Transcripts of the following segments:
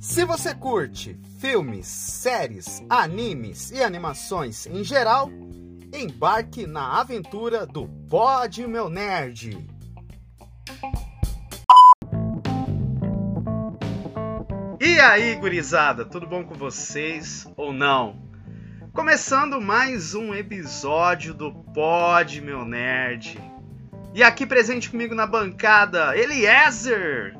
Se você curte filmes, séries, animes e animações em geral, embarque na aventura do Pod Meu Nerd. E aí, gurizada, tudo bom com vocês ou não? Começando mais um episódio do Pod Meu Nerd. E aqui presente comigo na bancada, Eliezer.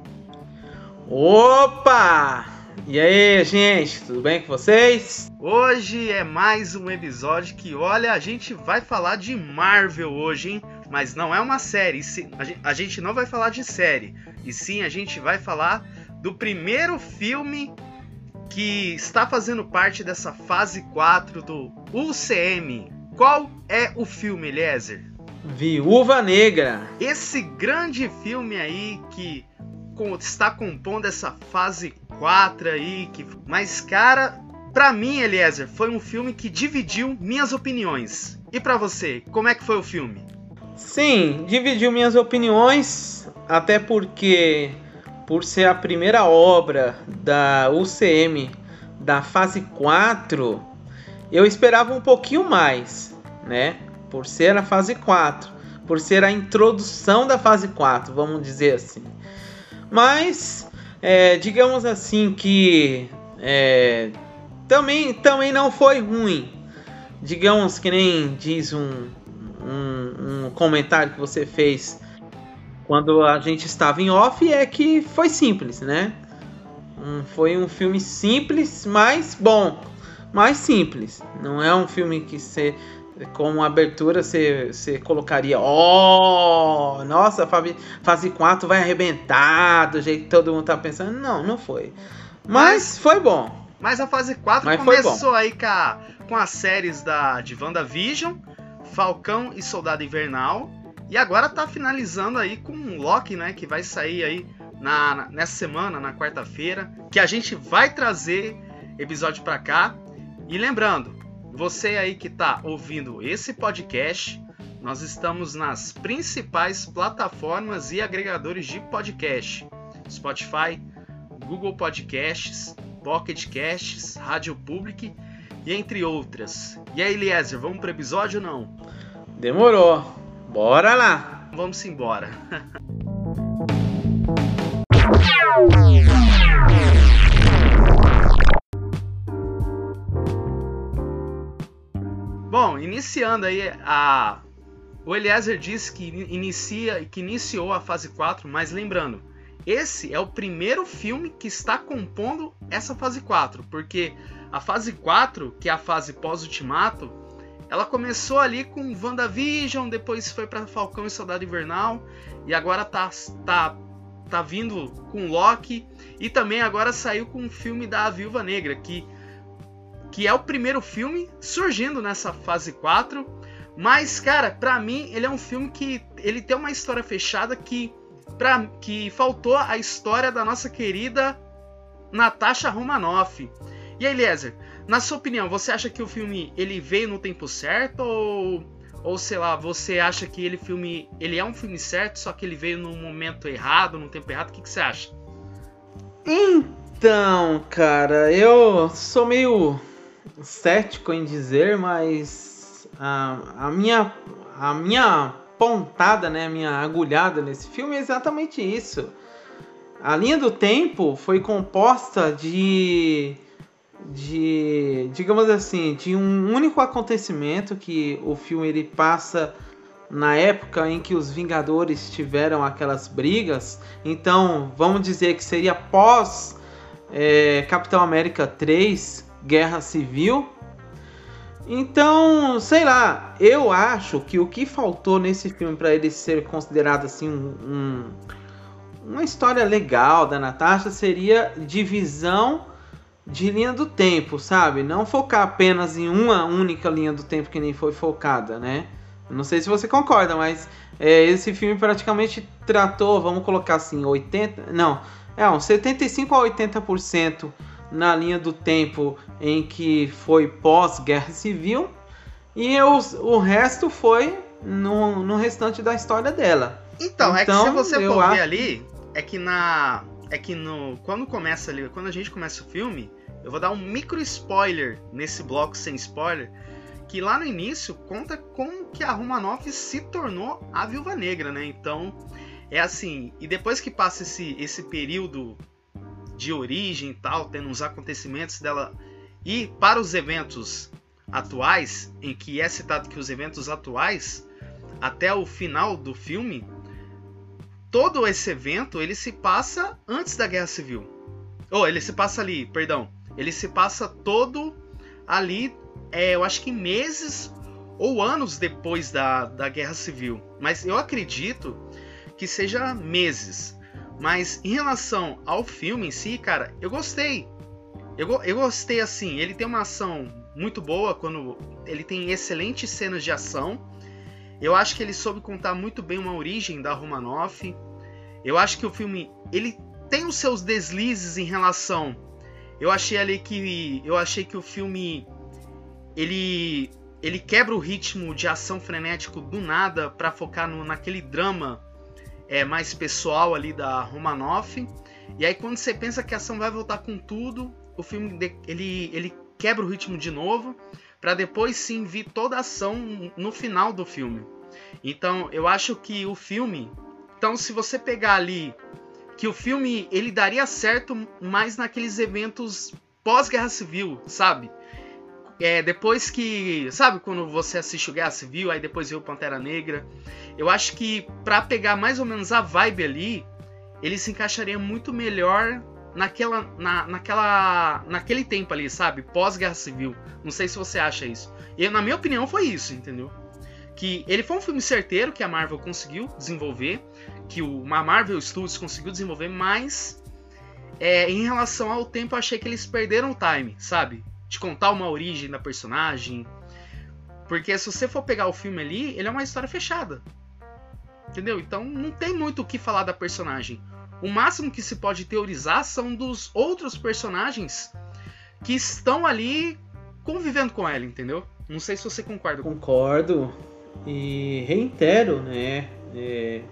Opa! E aí, gente, tudo bem com vocês? Hoje é mais um episódio que, olha, a gente vai falar de Marvel hoje, hein? Mas não é uma série. A gente não vai falar de série. E sim, a gente vai falar do primeiro filme que está fazendo parte dessa fase 4 do UCM. Qual é o filme, Eliezer? Viúva Negra. Esse grande filme aí que está compondo essa fase 4 aí, que mas cara, para mim, Eliezer, foi um filme que dividiu minhas opiniões. E para você, como é que foi o filme? Sim, dividiu minhas opiniões, até porque por ser a primeira obra da UCM da fase 4, eu esperava um pouquinho mais, né? Por ser a fase 4, por ser a introdução da fase 4, vamos dizer assim. Mas, é, digamos assim que é, também, também não foi ruim. Digamos que nem diz um, um, um comentário que você fez quando a gente estava em off é que foi simples, né? Um, foi um filme simples, mas bom. Mais simples. Não é um filme que você, como abertura, você, você colocaria: oh, nossa, fase 4 vai arrebentar do jeito que todo mundo tá pensando. Não, não foi. Mas, mas foi bom. Mas a fase 4 mas começou aí com, a, com as séries da, de WandaVision, Falcão e Soldado Invernal. E agora tá finalizando aí com um Loki, né? Que vai sair aí na, na nessa semana, na quarta-feira. Que a gente vai trazer episódio pra cá. E lembrando, você aí que tá ouvindo esse podcast, nós estamos nas principais plataformas e agregadores de podcast: Spotify, Google Podcasts, Pocket Casts, Rádio Public e entre outras. E aí, Eliezer, vamos pro episódio ou não? Demorou. Bora lá! Vamos embora. Bom, iniciando aí a o Eliezer disse que inicia que iniciou a fase 4, mas lembrando, esse é o primeiro filme que está compondo essa fase 4, porque a fase 4, que é a fase pós-ultimato, ela começou ali com WandaVision, depois foi para Falcão e Soldado Invernal e agora tá tá tá vindo com Loki e também agora saiu com o filme da Viúva Negra, que que é o primeiro filme surgindo nessa fase 4. Mas, cara, pra mim ele é um filme que ele tem uma história fechada que pra, que faltou a história da nossa querida Natasha Romanoff. E aí, Eliezer, na sua opinião, você acha que o filme ele veio no tempo certo ou ou sei lá, você acha que ele filme ele é um filme certo, só que ele veio no momento errado, no tempo errado? O que, que você acha? Então, cara, eu sou meio cético em dizer, mas a, a minha a minha pontada, né, a minha agulhada nesse filme é exatamente isso. A linha do tempo foi composta de de, digamos assim, de um único acontecimento que o filme ele passa na época em que os Vingadores tiveram aquelas brigas. Então, vamos dizer que seria pós é, Capitão América 3, Guerra Civil. Então, sei lá, eu acho que o que faltou nesse filme para ele ser considerado assim um, um, uma história legal da Natasha seria divisão de linha do tempo, sabe? Não focar apenas em uma única linha do tempo que nem foi focada, né? Não sei se você concorda, mas é, esse filme praticamente tratou, vamos colocar assim, 80, não, é um 75 a 80% na linha do tempo em que foi pós-guerra civil e os, o resto foi no, no restante da história dela. Então, então, é que se então, você for acho... ver ali, é que na. É que no. Quando começa ali, quando a gente começa o filme, eu vou dar um micro spoiler nesse bloco sem spoiler. Que lá no início conta como que a Romanoff se tornou a Viúva Negra, né? Então, é assim. E depois que passa esse, esse período de origem e tal, tendo uns acontecimentos dela e para os eventos atuais, em que é citado que os eventos atuais, até o final do filme, todo esse evento ele se passa antes da Guerra Civil. Ou oh, ele se passa ali, perdão. Ele se passa todo ali, é, eu acho que meses ou anos depois da, da Guerra Civil. Mas eu acredito que seja meses. Mas em relação ao filme em si, cara, eu gostei. Eu, eu gostei assim, ele tem uma ação muito boa quando ele tem excelentes cenas de ação. Eu acho que ele soube contar muito bem uma origem da Romanoff. Eu acho que o filme ele tem os seus deslizes em relação. Eu achei ali que eu achei que o filme ele ele quebra o ritmo de ação frenético do nada para focar no, naquele drama é mais pessoal ali da Romanoff. E aí quando você pensa que a ação vai voltar com tudo, o filme ele, ele quebra o ritmo de novo para depois sim vir toda a ação no final do filme. Então eu acho que o filme, então se você pegar ali que o filme ele daria certo mais naqueles eventos pós-guerra civil, sabe? É, depois que. Sabe quando você assiste o Guerra Civil, aí depois vê o Pantera Negra? Eu acho que para pegar mais ou menos a vibe ali, ele se encaixaria muito melhor naquela, na, naquela, naquele tempo ali, sabe? Pós-guerra civil. Não sei se você acha isso. E na minha opinião foi isso, entendeu? Que ele foi um filme certeiro que a Marvel conseguiu desenvolver, que o Marvel Studios conseguiu desenvolver, mas é, em relação ao tempo eu achei que eles perderam o time, sabe? De contar uma origem da personagem. Porque se você for pegar o filme ali, ele é uma história fechada. Entendeu? Então não tem muito o que falar da personagem. O máximo que se pode teorizar são dos outros personagens que estão ali convivendo com ela, entendeu? Não sei se você concorda. Concordo e reitero, né? É,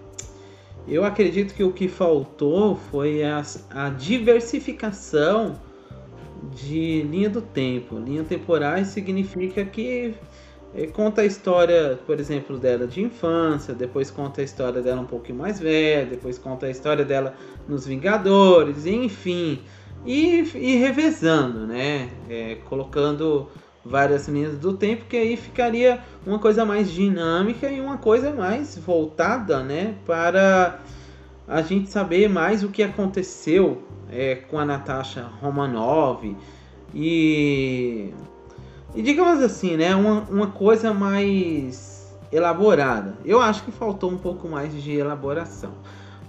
eu acredito que o que faltou foi a, a diversificação de linha do tempo. Linha temporais significa que conta a história, por exemplo, dela de infância, depois conta a história dela um pouquinho mais velha, depois conta a história dela nos Vingadores, enfim. E, e revezando, né? É, colocando várias linhas do tempo, que aí ficaria uma coisa mais dinâmica e uma coisa mais voltada, né? Para a gente saber mais o que aconteceu é, com a Natasha Romanov e e digamos assim, né, uma, uma coisa mais elaborada. Eu acho que faltou um pouco mais de elaboração.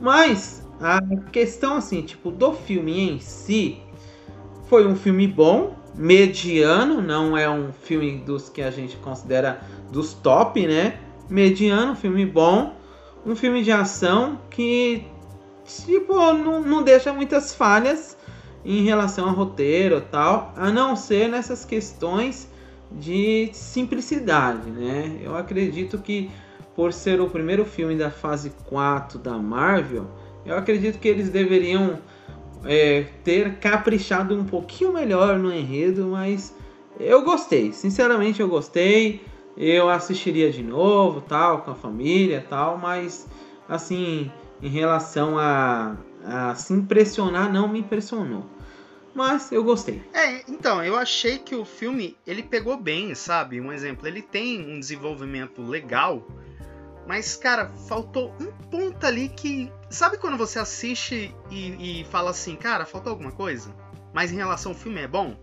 Mas a questão assim, tipo, do filme em si foi um filme bom, mediano, não é um filme dos que a gente considera dos top, né? Mediano, filme bom, um filme de ação que tipo não, não deixa muitas falhas em relação ao roteiro tal, a não ser nessas questões de simplicidade, né? Eu acredito que por ser o primeiro filme da fase 4 da Marvel, eu acredito que eles deveriam é, ter caprichado um pouquinho melhor no enredo, mas eu gostei, sinceramente eu gostei. Eu assistiria de novo, tal, com a família, tal, mas assim, em relação a, a se impressionar, não me impressionou mas eu gostei. É, então, eu achei que o filme, ele pegou bem, sabe? Um exemplo, ele tem um desenvolvimento legal, mas, cara, faltou um ponto ali que... Sabe quando você assiste e, e fala assim, cara, faltou alguma coisa? Mas em relação ao filme é bom?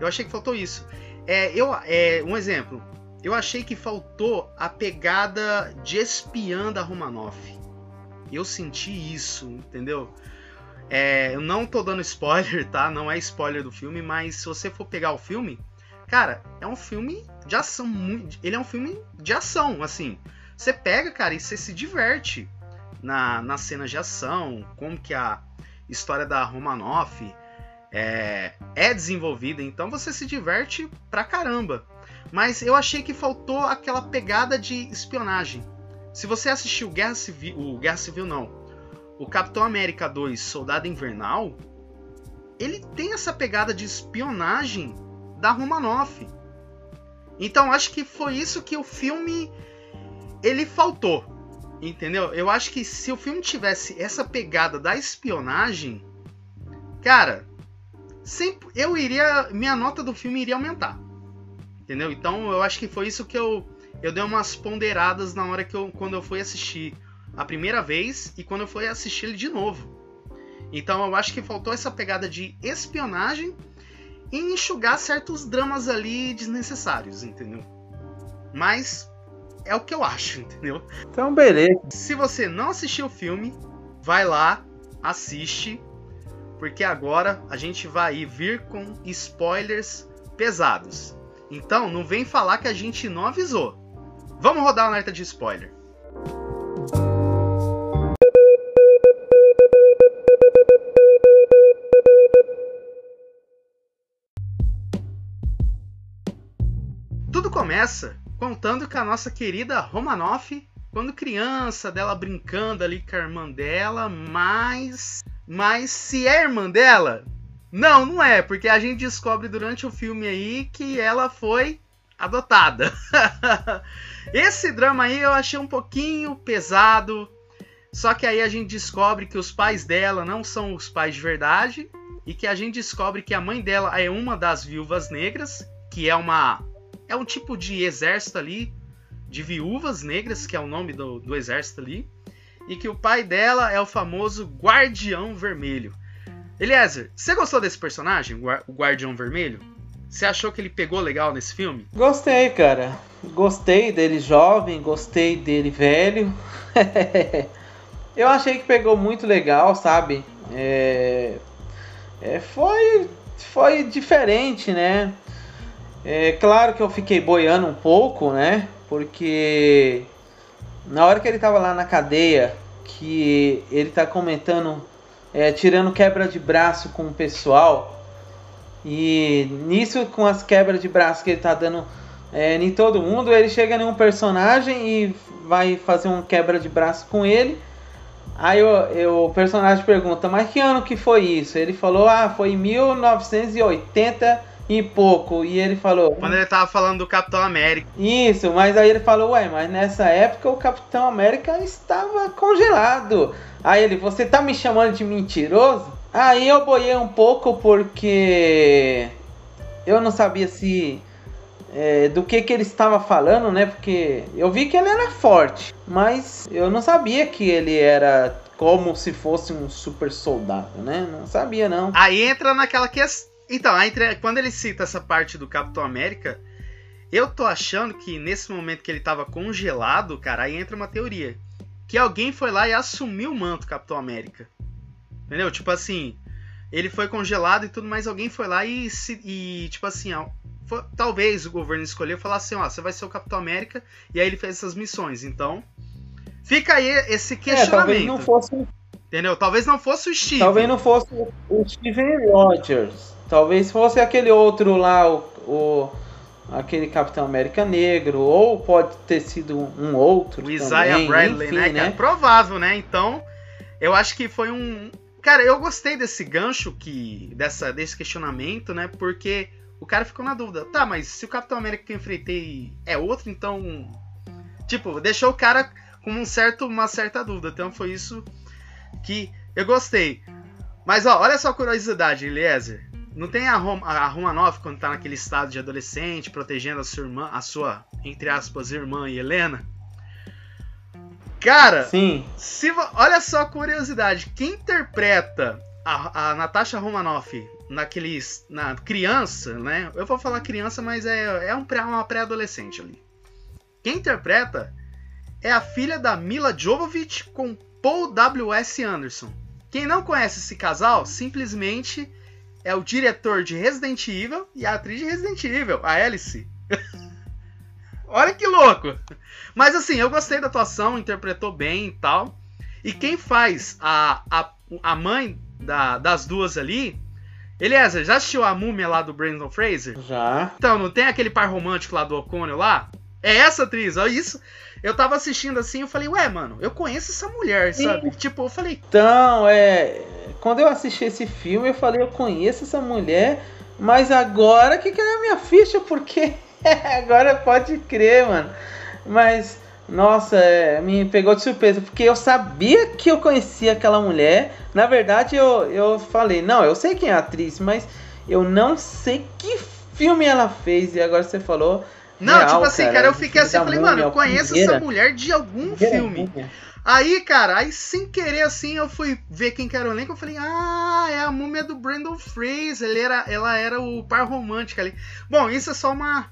Eu achei que faltou isso. É, eu, é, um exemplo, eu achei que faltou a pegada de espiã da Romanoff. Eu senti isso, entendeu? É, eu não tô dando spoiler, tá? Não é spoiler do filme, mas se você for pegar o filme, cara, é um filme de ação. Ele é um filme de ação, assim. Você pega, cara, e você se diverte na, nas cenas de ação, como que a história da Romanoff é, é desenvolvida. Então você se diverte pra caramba. Mas eu achei que faltou aquela pegada de espionagem. se você assistiu Guerra Civil, o Guerra Civil não, o Capitão América 2, Soldado Invernal, ele tem essa pegada de espionagem da Romanoff. Então acho que foi isso que o filme ele faltou. Entendeu? Eu acho que se o filme tivesse essa pegada da espionagem, cara, sempre eu iria minha nota do filme iria aumentar. Entendeu? Então eu acho que foi isso que eu eu dei umas ponderadas na hora que eu quando eu fui assistir a primeira vez e quando eu fui assistir ele de novo. Então eu acho que faltou essa pegada de espionagem e enxugar certos dramas ali desnecessários, entendeu? Mas é o que eu acho, entendeu? Então, beleza. Se você não assistiu o filme, vai lá, assiste, porque agora a gente vai vir com spoilers pesados. Então, não vem falar que a gente não avisou. Vamos rodar a alerta de spoiler. Começa contando que a nossa querida Romanoff, quando criança, dela brincando ali com a irmã dela, mas. Mas se é irmã dela? Não, não é, porque a gente descobre durante o filme aí que ela foi adotada. Esse drama aí eu achei um pouquinho pesado. Só que aí a gente descobre que os pais dela não são os pais de verdade. E que a gente descobre que a mãe dela é uma das viúvas negras, que é uma é um tipo de exército ali, de viúvas negras, que é o nome do, do exército ali, e que o pai dela é o famoso Guardião Vermelho. Eliezer, você gostou desse personagem, o Guardião Vermelho? Você achou que ele pegou legal nesse filme? Gostei, cara. Gostei dele jovem, gostei dele velho. Eu achei que pegou muito legal, sabe? É... É, foi, foi diferente, né? É claro que eu fiquei boiando um pouco, né? Porque na hora que ele tava lá na cadeia, que ele tá comentando, é, tirando quebra de braço com o pessoal, e nisso com as quebras de braço que ele tá dando é, em todo mundo, ele chega em um personagem e vai fazer um quebra de braço com ele. Aí eu, eu, o personagem pergunta, mas que ano que foi isso? Ele falou, ah, foi em 1980 e pouco. E ele falou. Quando ele tava falando do Capitão América. Isso, mas aí ele falou, ué, mas nessa época o Capitão América estava congelado. Aí ele, você tá me chamando de mentiroso? Aí eu boiei um pouco porque eu não sabia se. É, do que que ele estava falando, né? Porque eu vi que ele era forte, mas eu não sabia que ele era como se fosse um super soldado, né? Não sabia não. Aí entra naquela questão então, quando ele cita essa parte do Capitão América, eu tô achando que nesse momento que ele tava congelado, cara, aí entra uma teoria. Que alguém foi lá e assumiu o manto Capitão América. Entendeu? Tipo assim, ele foi congelado e tudo, mas alguém foi lá e, se, e tipo assim, ó, foi, talvez o governo escolheu falar assim, ó, você vai ser o Capitão América, e aí ele fez essas missões. Então, fica aí esse questionamento. É, talvez não fosse... Entendeu? Talvez não fosse o Steve. Talvez não fosse o Steven Rogers. Talvez fosse aquele outro lá, o, o aquele Capitão América Negro, ou pode ter sido um outro. O Isaiah também, Bradley, enfim, né? né? É provável, né? Então, eu acho que foi um. Cara, eu gostei desse gancho que. dessa, desse questionamento, né? Porque o cara ficou na dúvida. Tá, mas se o Capitão América que eu enfrentei é outro, então. Tipo, deixou o cara com um certo, uma certa dúvida. Então foi isso que eu gostei. Mas ó, olha só a curiosidade, Eliezer. Não tem a, Rom, a Romanov quando tá naquele estado de adolescente, protegendo a sua irmã, a sua, entre aspas, irmã Helena? Cara, Sim. Se, olha só a curiosidade. Quem interpreta a, a Natasha Romanoff naqueles. na criança, né? Eu vou falar criança, mas é, é um pré, uma pré-adolescente ali. Quem interpreta é a filha da Mila Jovovich com Paul W.S. Anderson. Quem não conhece esse casal, simplesmente é o diretor de Resident Evil e a atriz de Resident Evil, a Alice. Olha que louco! Mas assim, eu gostei da atuação, interpretou bem e tal. E quem faz a, a, a mãe da, das duas ali. Eliezer, já assistiu a múmia lá do Brandon Fraser? Já. Então, não tem aquele par romântico lá do O'Connell lá? É essa atriz, olha isso. Eu tava assistindo assim, eu falei, ué, mano, eu conheço essa mulher, Sim. sabe? Tipo, eu falei, Então, é. Quando eu assisti esse filme, eu falei, eu conheço essa mulher, mas agora que caiu a minha ficha, porque agora pode crer, mano. Mas, nossa, é, me pegou de surpresa, porque eu sabia que eu conhecia aquela mulher. Na verdade, eu, eu falei, não, eu sei quem é a atriz, mas eu não sei que filme ela fez. E agora você falou. Não, real, tipo assim, cara, eu fiquei assim, falei, mano, eu conheço primeira- essa mulher de algum filme. Aí, cara, aí sem querer assim, eu fui ver quem que era o elenco, eu falei, ah, é a múmia do Brandon Fraser, ele era, ela era o par romântico ali. Bom, isso é só uma,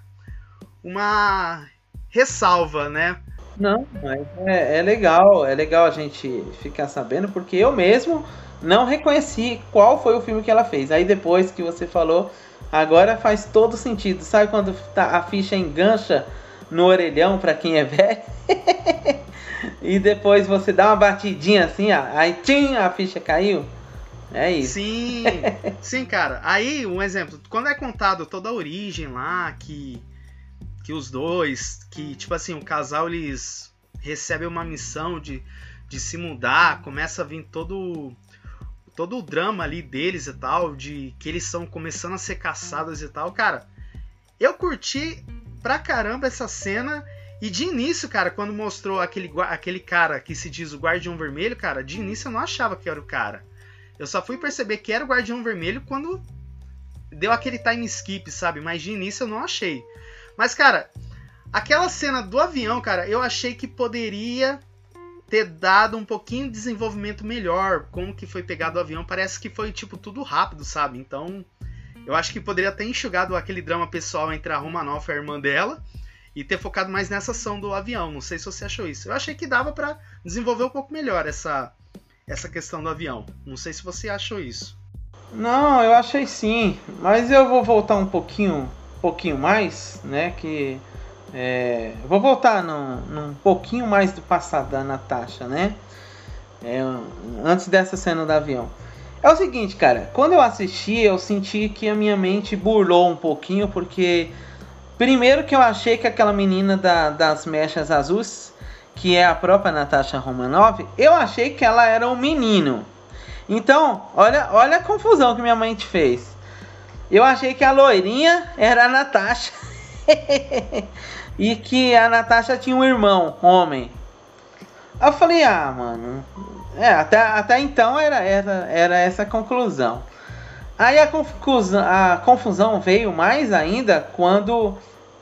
uma ressalva, né? Não, mas é, é legal, é legal a gente ficar sabendo, porque eu mesmo não reconheci qual foi o filme que ela fez. Aí depois que você falou, agora faz todo sentido. Sabe quando tá- a ficha engancha no orelhão pra quem é velho? e depois você dá uma batidinha assim, ó, aí tchim, a ficha caiu. É isso. Sim, sim, cara. Aí, um exemplo, quando é contado toda a origem lá, que, que os dois, que, tipo assim, o casal, eles recebem uma missão de, de se mudar, começa a vir todo, todo o drama ali deles e tal, de que eles estão começando a ser caçados e tal, cara. Eu curti pra caramba essa cena. E de início, cara, quando mostrou aquele, aquele cara que se diz o Guardião Vermelho, cara, de início eu não achava que era o cara. Eu só fui perceber que era o Guardião Vermelho quando deu aquele time skip, sabe? Mas de início eu não achei. Mas, cara, aquela cena do avião, cara, eu achei que poderia ter dado um pouquinho de desenvolvimento melhor. Como que foi pegado o avião. Parece que foi, tipo, tudo rápido, sabe? Então, eu acho que poderia ter enxugado aquele drama pessoal entre a Romanoff e a irmã dela. E ter focado mais nessa ação do avião. Não sei se você achou isso. Eu achei que dava pra desenvolver um pouco melhor essa, essa questão do avião. Não sei se você achou isso. Não, eu achei sim, mas eu vou voltar um pouquinho, pouquinho mais, né? Que é, vou voltar num, num pouquinho mais do passado da Natasha, né? É, antes dessa cena do avião. É o seguinte, cara, quando eu assisti, eu senti que a minha mente burlou um pouquinho, porque primeiro que eu achei que aquela menina da- das mechas azuis, que é a própria Natasha Romanoff, eu achei que ela era um menino. Então, olha, olha a confusão que minha mente fez. Eu achei que a loirinha era a Natasha. e que a Natasha tinha um irmão, homem. Eu falei, ah, mano. É, até, até então era, era, era essa a conclusão. Aí a confusão, a confusão veio mais ainda quando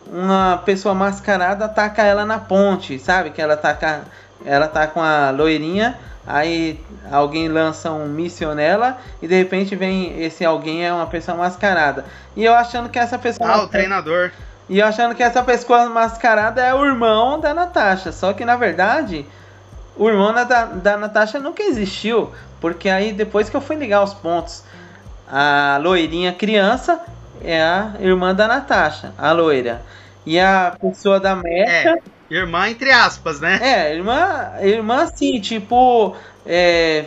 uma pessoa mascarada ataca ela na ponte, sabe? Que ela ataca, ela tá com a loirinha, aí alguém lança um míssil nela e de repente vem esse alguém é uma pessoa mascarada. E eu achando que essa pessoa Ah, o treinador. E achando que essa pessoa mascarada é o irmão da Natasha. Só que na verdade, o irmão da, da Natasha nunca existiu. Porque aí depois que eu fui ligar os pontos, a loirinha criança é a irmã da Natasha, a loira. E a pessoa da mecha Irmã, entre aspas, né? é, irmã, irmã assim, tipo. É,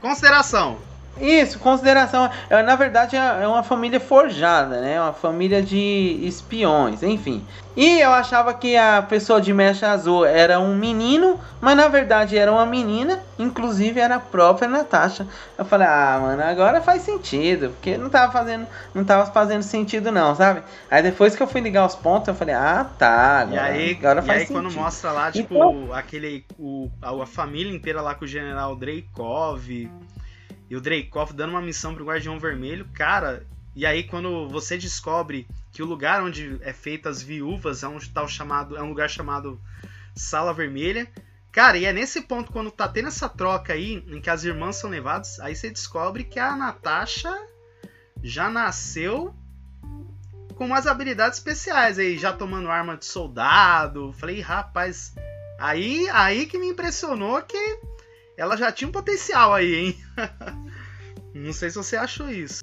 Consideração. Isso, consideração. é, Na verdade, é é uma família forjada, né? Uma família de espiões, enfim. E eu achava que a pessoa de mecha azul era um menino, mas na verdade era uma menina, inclusive era a própria Natasha. Eu falei, ah, mano, agora faz sentido, porque não tava fazendo, não tava fazendo sentido não, sabe? Aí depois que eu fui ligar os pontos, eu falei, ah, tá, E agora, aí, agora e faz aí quando mostra lá, tipo, Então- aquele. O, a, a família inteira lá com o general Dreykov. E o Dreykov dando uma missão pro Guardião Vermelho, cara. E aí, quando você descobre que o lugar onde é feita as viúvas é um tal chamado. É um lugar chamado Sala Vermelha. Cara, e é nesse ponto, quando tá tendo essa troca aí, em que as irmãs são levadas, aí você descobre que a Natasha já nasceu com umas habilidades especiais aí, já tomando arma de soldado. Falei, rapaz, aí, aí que me impressionou que ela já tinha um potencial aí, hein? Não sei se você achou isso.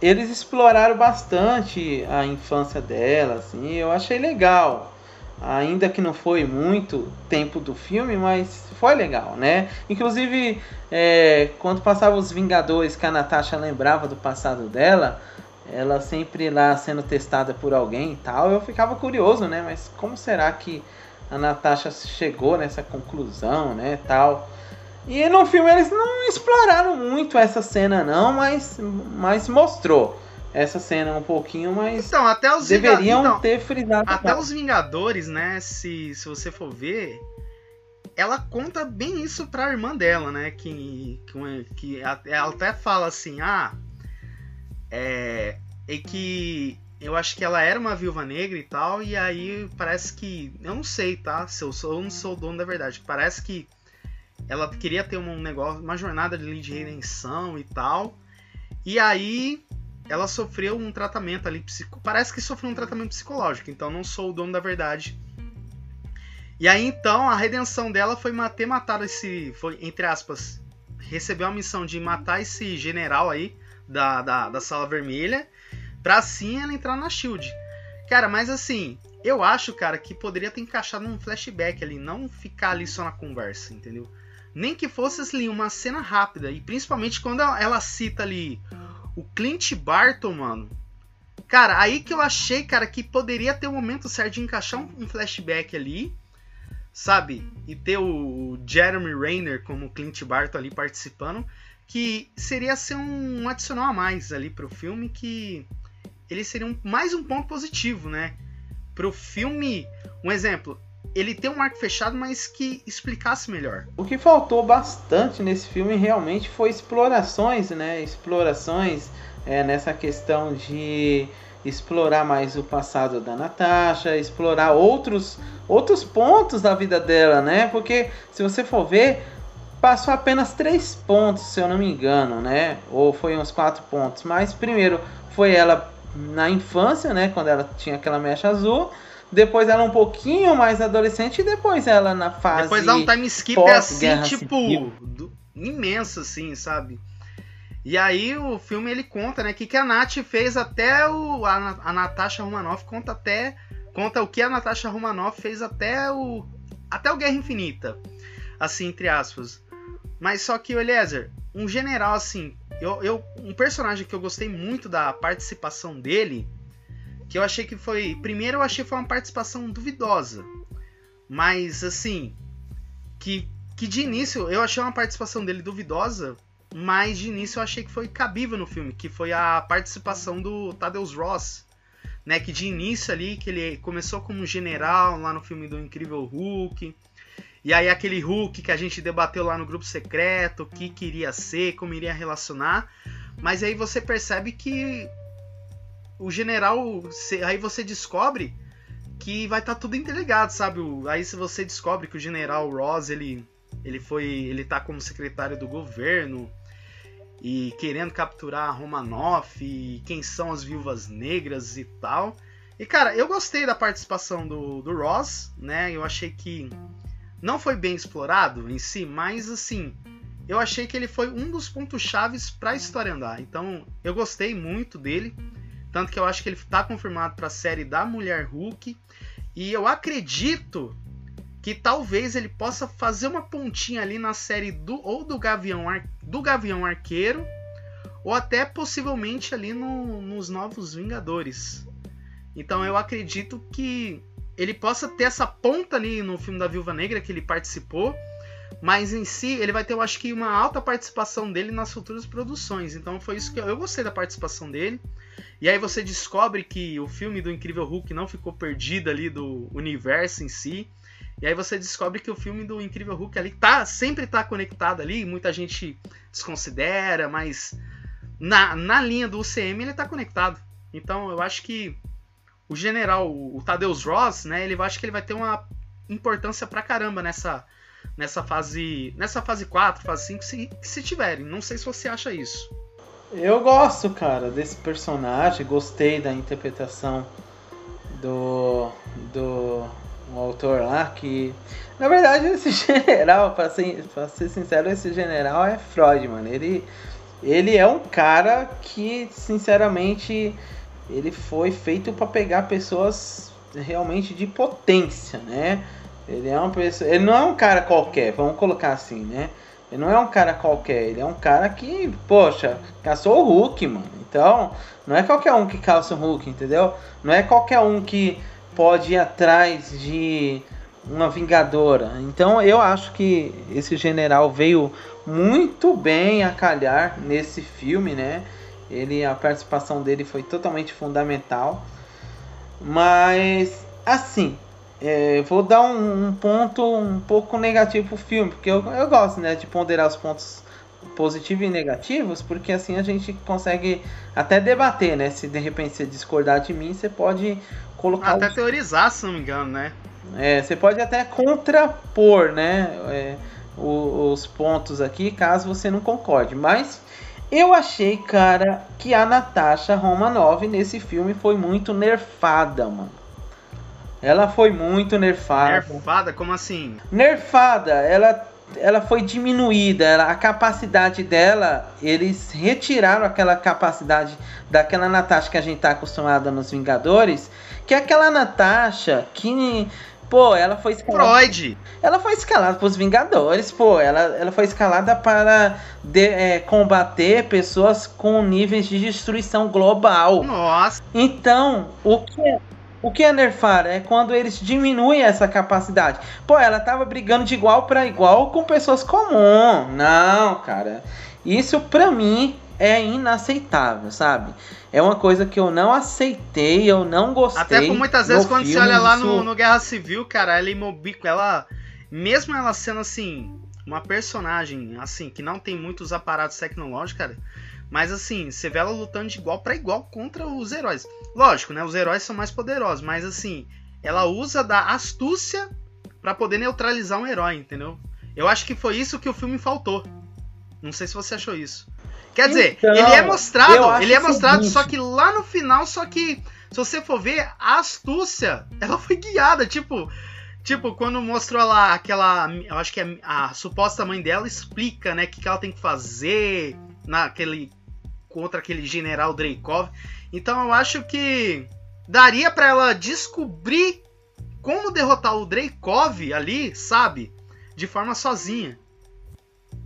eles exploraram bastante a infância dela, assim, eu achei legal. Ainda que não foi muito tempo do filme, mas foi legal, né? Inclusive, é, quando passava os Vingadores, que a Natasha lembrava do passado dela, ela sempre lá sendo testada por alguém e tal, eu ficava curioso, né? Mas como será que a Natasha chegou nessa conclusão, né, tal? E no filme eles não exploraram muito essa cena não, mas, mas mostrou essa cena um pouquinho, mas então, até os deveriam então, ter frisado. Até os Vingadores, né, se, se você for ver, ela conta bem isso pra irmã dela, né, que, que, que ela até fala assim, ah, é, é que eu acho que ela era uma viúva negra e tal, e aí parece que. Eu não sei, tá? Se eu sou, eu não sou o dono da verdade. Parece que ela queria ter um negócio, uma jornada de redenção e tal. E aí ela sofreu um tratamento ali psico... parece que sofreu um tratamento psicológico, então não sou o dono da verdade. E aí então a redenção dela foi ter matado esse, foi entre aspas, recebeu a missão de matar esse general aí da, da, da sala vermelha, pra assim ela entrar na Shield. Cara, mas assim, eu acho, cara, que poderia ter encaixado um flashback ali, não ficar ali só na conversa, entendeu? Nem que fosse ali uma cena rápida, e principalmente quando ela cita ali o Clint Barton, mano. Cara, aí que eu achei, cara, que poderia ter o um momento certo de encaixar um, flashback ali, sabe? E ter o Jeremy Rayner como Clint Barton ali participando, que seria ser um, um adicional a mais ali pro filme, que ele seria um, mais um ponto positivo, né? Pro filme, um exemplo, ele tem um arco fechado, mas que explicasse melhor. O que faltou bastante nesse filme realmente foi explorações, né? Explorações é, nessa questão de explorar mais o passado da Natasha, explorar outros outros pontos da vida dela, né? Porque se você for ver, passou apenas três pontos, se eu não me engano, né? Ou foi uns quatro pontos. Mas primeiro foi ela na infância, né? Quando ela tinha aquela mecha azul depois ela um pouquinho mais adolescente e depois ela na fase. Depois dá um time skip assim, tipo, do, imenso, assim, sabe? E aí o filme ele conta, né, que que a Nath fez até o a, a Natasha Romanoff conta até conta o que a Natasha Romanoff fez até o até o Guerra Infinita, assim entre aspas. Mas só que o Eliezer, um general assim, eu, eu um personagem que eu gostei muito da participação dele que eu achei que foi. Primeiro, eu achei que foi uma participação duvidosa. Mas, assim. Que, que de início eu achei uma participação dele duvidosa. Mas de início eu achei que foi cabível no filme. Que foi a participação do Tadeusz Ross. Né, que de início ali, que ele começou como general lá no filme do Incrível Hulk. E aí aquele Hulk que a gente debateu lá no grupo secreto, o que queria ser, como iria relacionar. Mas aí você percebe que o general. Aí você descobre que vai estar tá tudo interligado, sabe? Aí se você descobre que o general Ross ele, ele foi. ele tá como secretário do governo e querendo capturar Romanoff e quem são as viúvas negras e tal. E cara, eu gostei da participação do, do Ross, né? Eu achei que não foi bem explorado em si, mas assim, eu achei que ele foi um dos pontos chaves para a história andar. Então, eu gostei muito dele. Tanto que eu acho que ele está confirmado para a série da Mulher Hulk. E eu acredito que talvez ele possa fazer uma pontinha ali na série do ou do Gavião, do Gavião Arqueiro ou até possivelmente ali no, nos Novos Vingadores. Então eu acredito que ele possa ter essa ponta ali no filme da Viúva Negra que ele participou, mas em si ele vai ter, eu acho que uma alta participação dele nas futuras produções. Então foi isso que eu, eu gostei da participação dele. E aí você descobre que o filme do Incrível Hulk não ficou perdido ali do universo em si. E aí você descobre que o filme do Incrível Hulk ali tá, sempre tá conectado ali, muita gente desconsidera, mas na, na linha do UCM ele tá conectado. Então eu acho que o general, o Tadeusz Ross, né, ele acho que ele vai ter uma importância pra caramba nessa nessa fase, nessa fase 4, fase 5, se, se tiverem. Não sei se você acha isso. Eu gosto, cara, desse personagem, gostei da interpretação do, do autor lá, que na verdade esse general, pra ser, pra ser sincero, esse general é Freud, mano. Ele, ele é um cara que, sinceramente, ele foi feito para pegar pessoas realmente de potência, né? Ele é uma pessoa, ele não é um cara qualquer, vamos colocar assim, né? Ele não é um cara qualquer, ele é um cara que, poxa, caçou o Hulk, mano. Então, não é qualquer um que caça o Hulk, entendeu? Não é qualquer um que pode ir atrás de uma vingadora. Então, eu acho que esse general veio muito bem a calhar nesse filme, né? Ele a participação dele foi totalmente fundamental. Mas assim, é, vou dar um, um, ponto um pouco negativo pro filme, porque eu, eu gosto né, de ponderar os pontos positivos e negativos, porque assim a gente consegue até debater, né? Se de repente você discordar de mim, você pode colocar. Até os... teorizar, se não me engano, né? É, você pode até contrapor, né? É, os, os pontos aqui, caso você não concorde. Mas eu achei, cara, que a Natasha Romanoff nesse filme foi muito nerfada, mano. Ela foi muito nerfada. Nerfada? Como assim? Nerfada. Ela, ela foi diminuída. Ela, a capacidade dela, eles retiraram aquela capacidade daquela Natasha que a gente tá acostumada nos Vingadores. Que é aquela Natasha que Pô, ela foi escalada. Freud! Ela foi escalada pros Vingadores, pô. Ela, ela foi escalada para de, é, combater pessoas com níveis de destruição global. Nossa! Então, o que o que é nerfar? É quando eles diminuem essa capacidade. Pô, ela tava brigando de igual para igual com pessoas comuns. Não, cara. Isso pra mim é inaceitável, sabe? É uma coisa que eu não aceitei, eu não gostei. Até por muitas vezes quando filme, você olha lá isso... no, no, Guerra Civil, cara, ela imobico, ela mesmo ela sendo assim, uma personagem assim que não tem muitos aparatos tecnológicos, cara, mas assim, você vê ela lutando de igual para igual contra os heróis. Lógico, né? Os heróis são mais poderosos, mas assim, ela usa da astúcia para poder neutralizar um herói, entendeu? Eu acho que foi isso que o filme faltou. Não sei se você achou isso. Quer dizer, então, ele é mostrado, ele é mostrado, só que lá no final, só que se você for ver, a astúcia, ela foi guiada, tipo, tipo, quando mostrou lá aquela, eu acho que a, a suposta mãe dela explica, né, o que, que ela tem que fazer naquele contra aquele general Dreykov. Então eu acho que daria para ela descobrir como derrotar o Dreykov ali, sabe? De forma sozinha.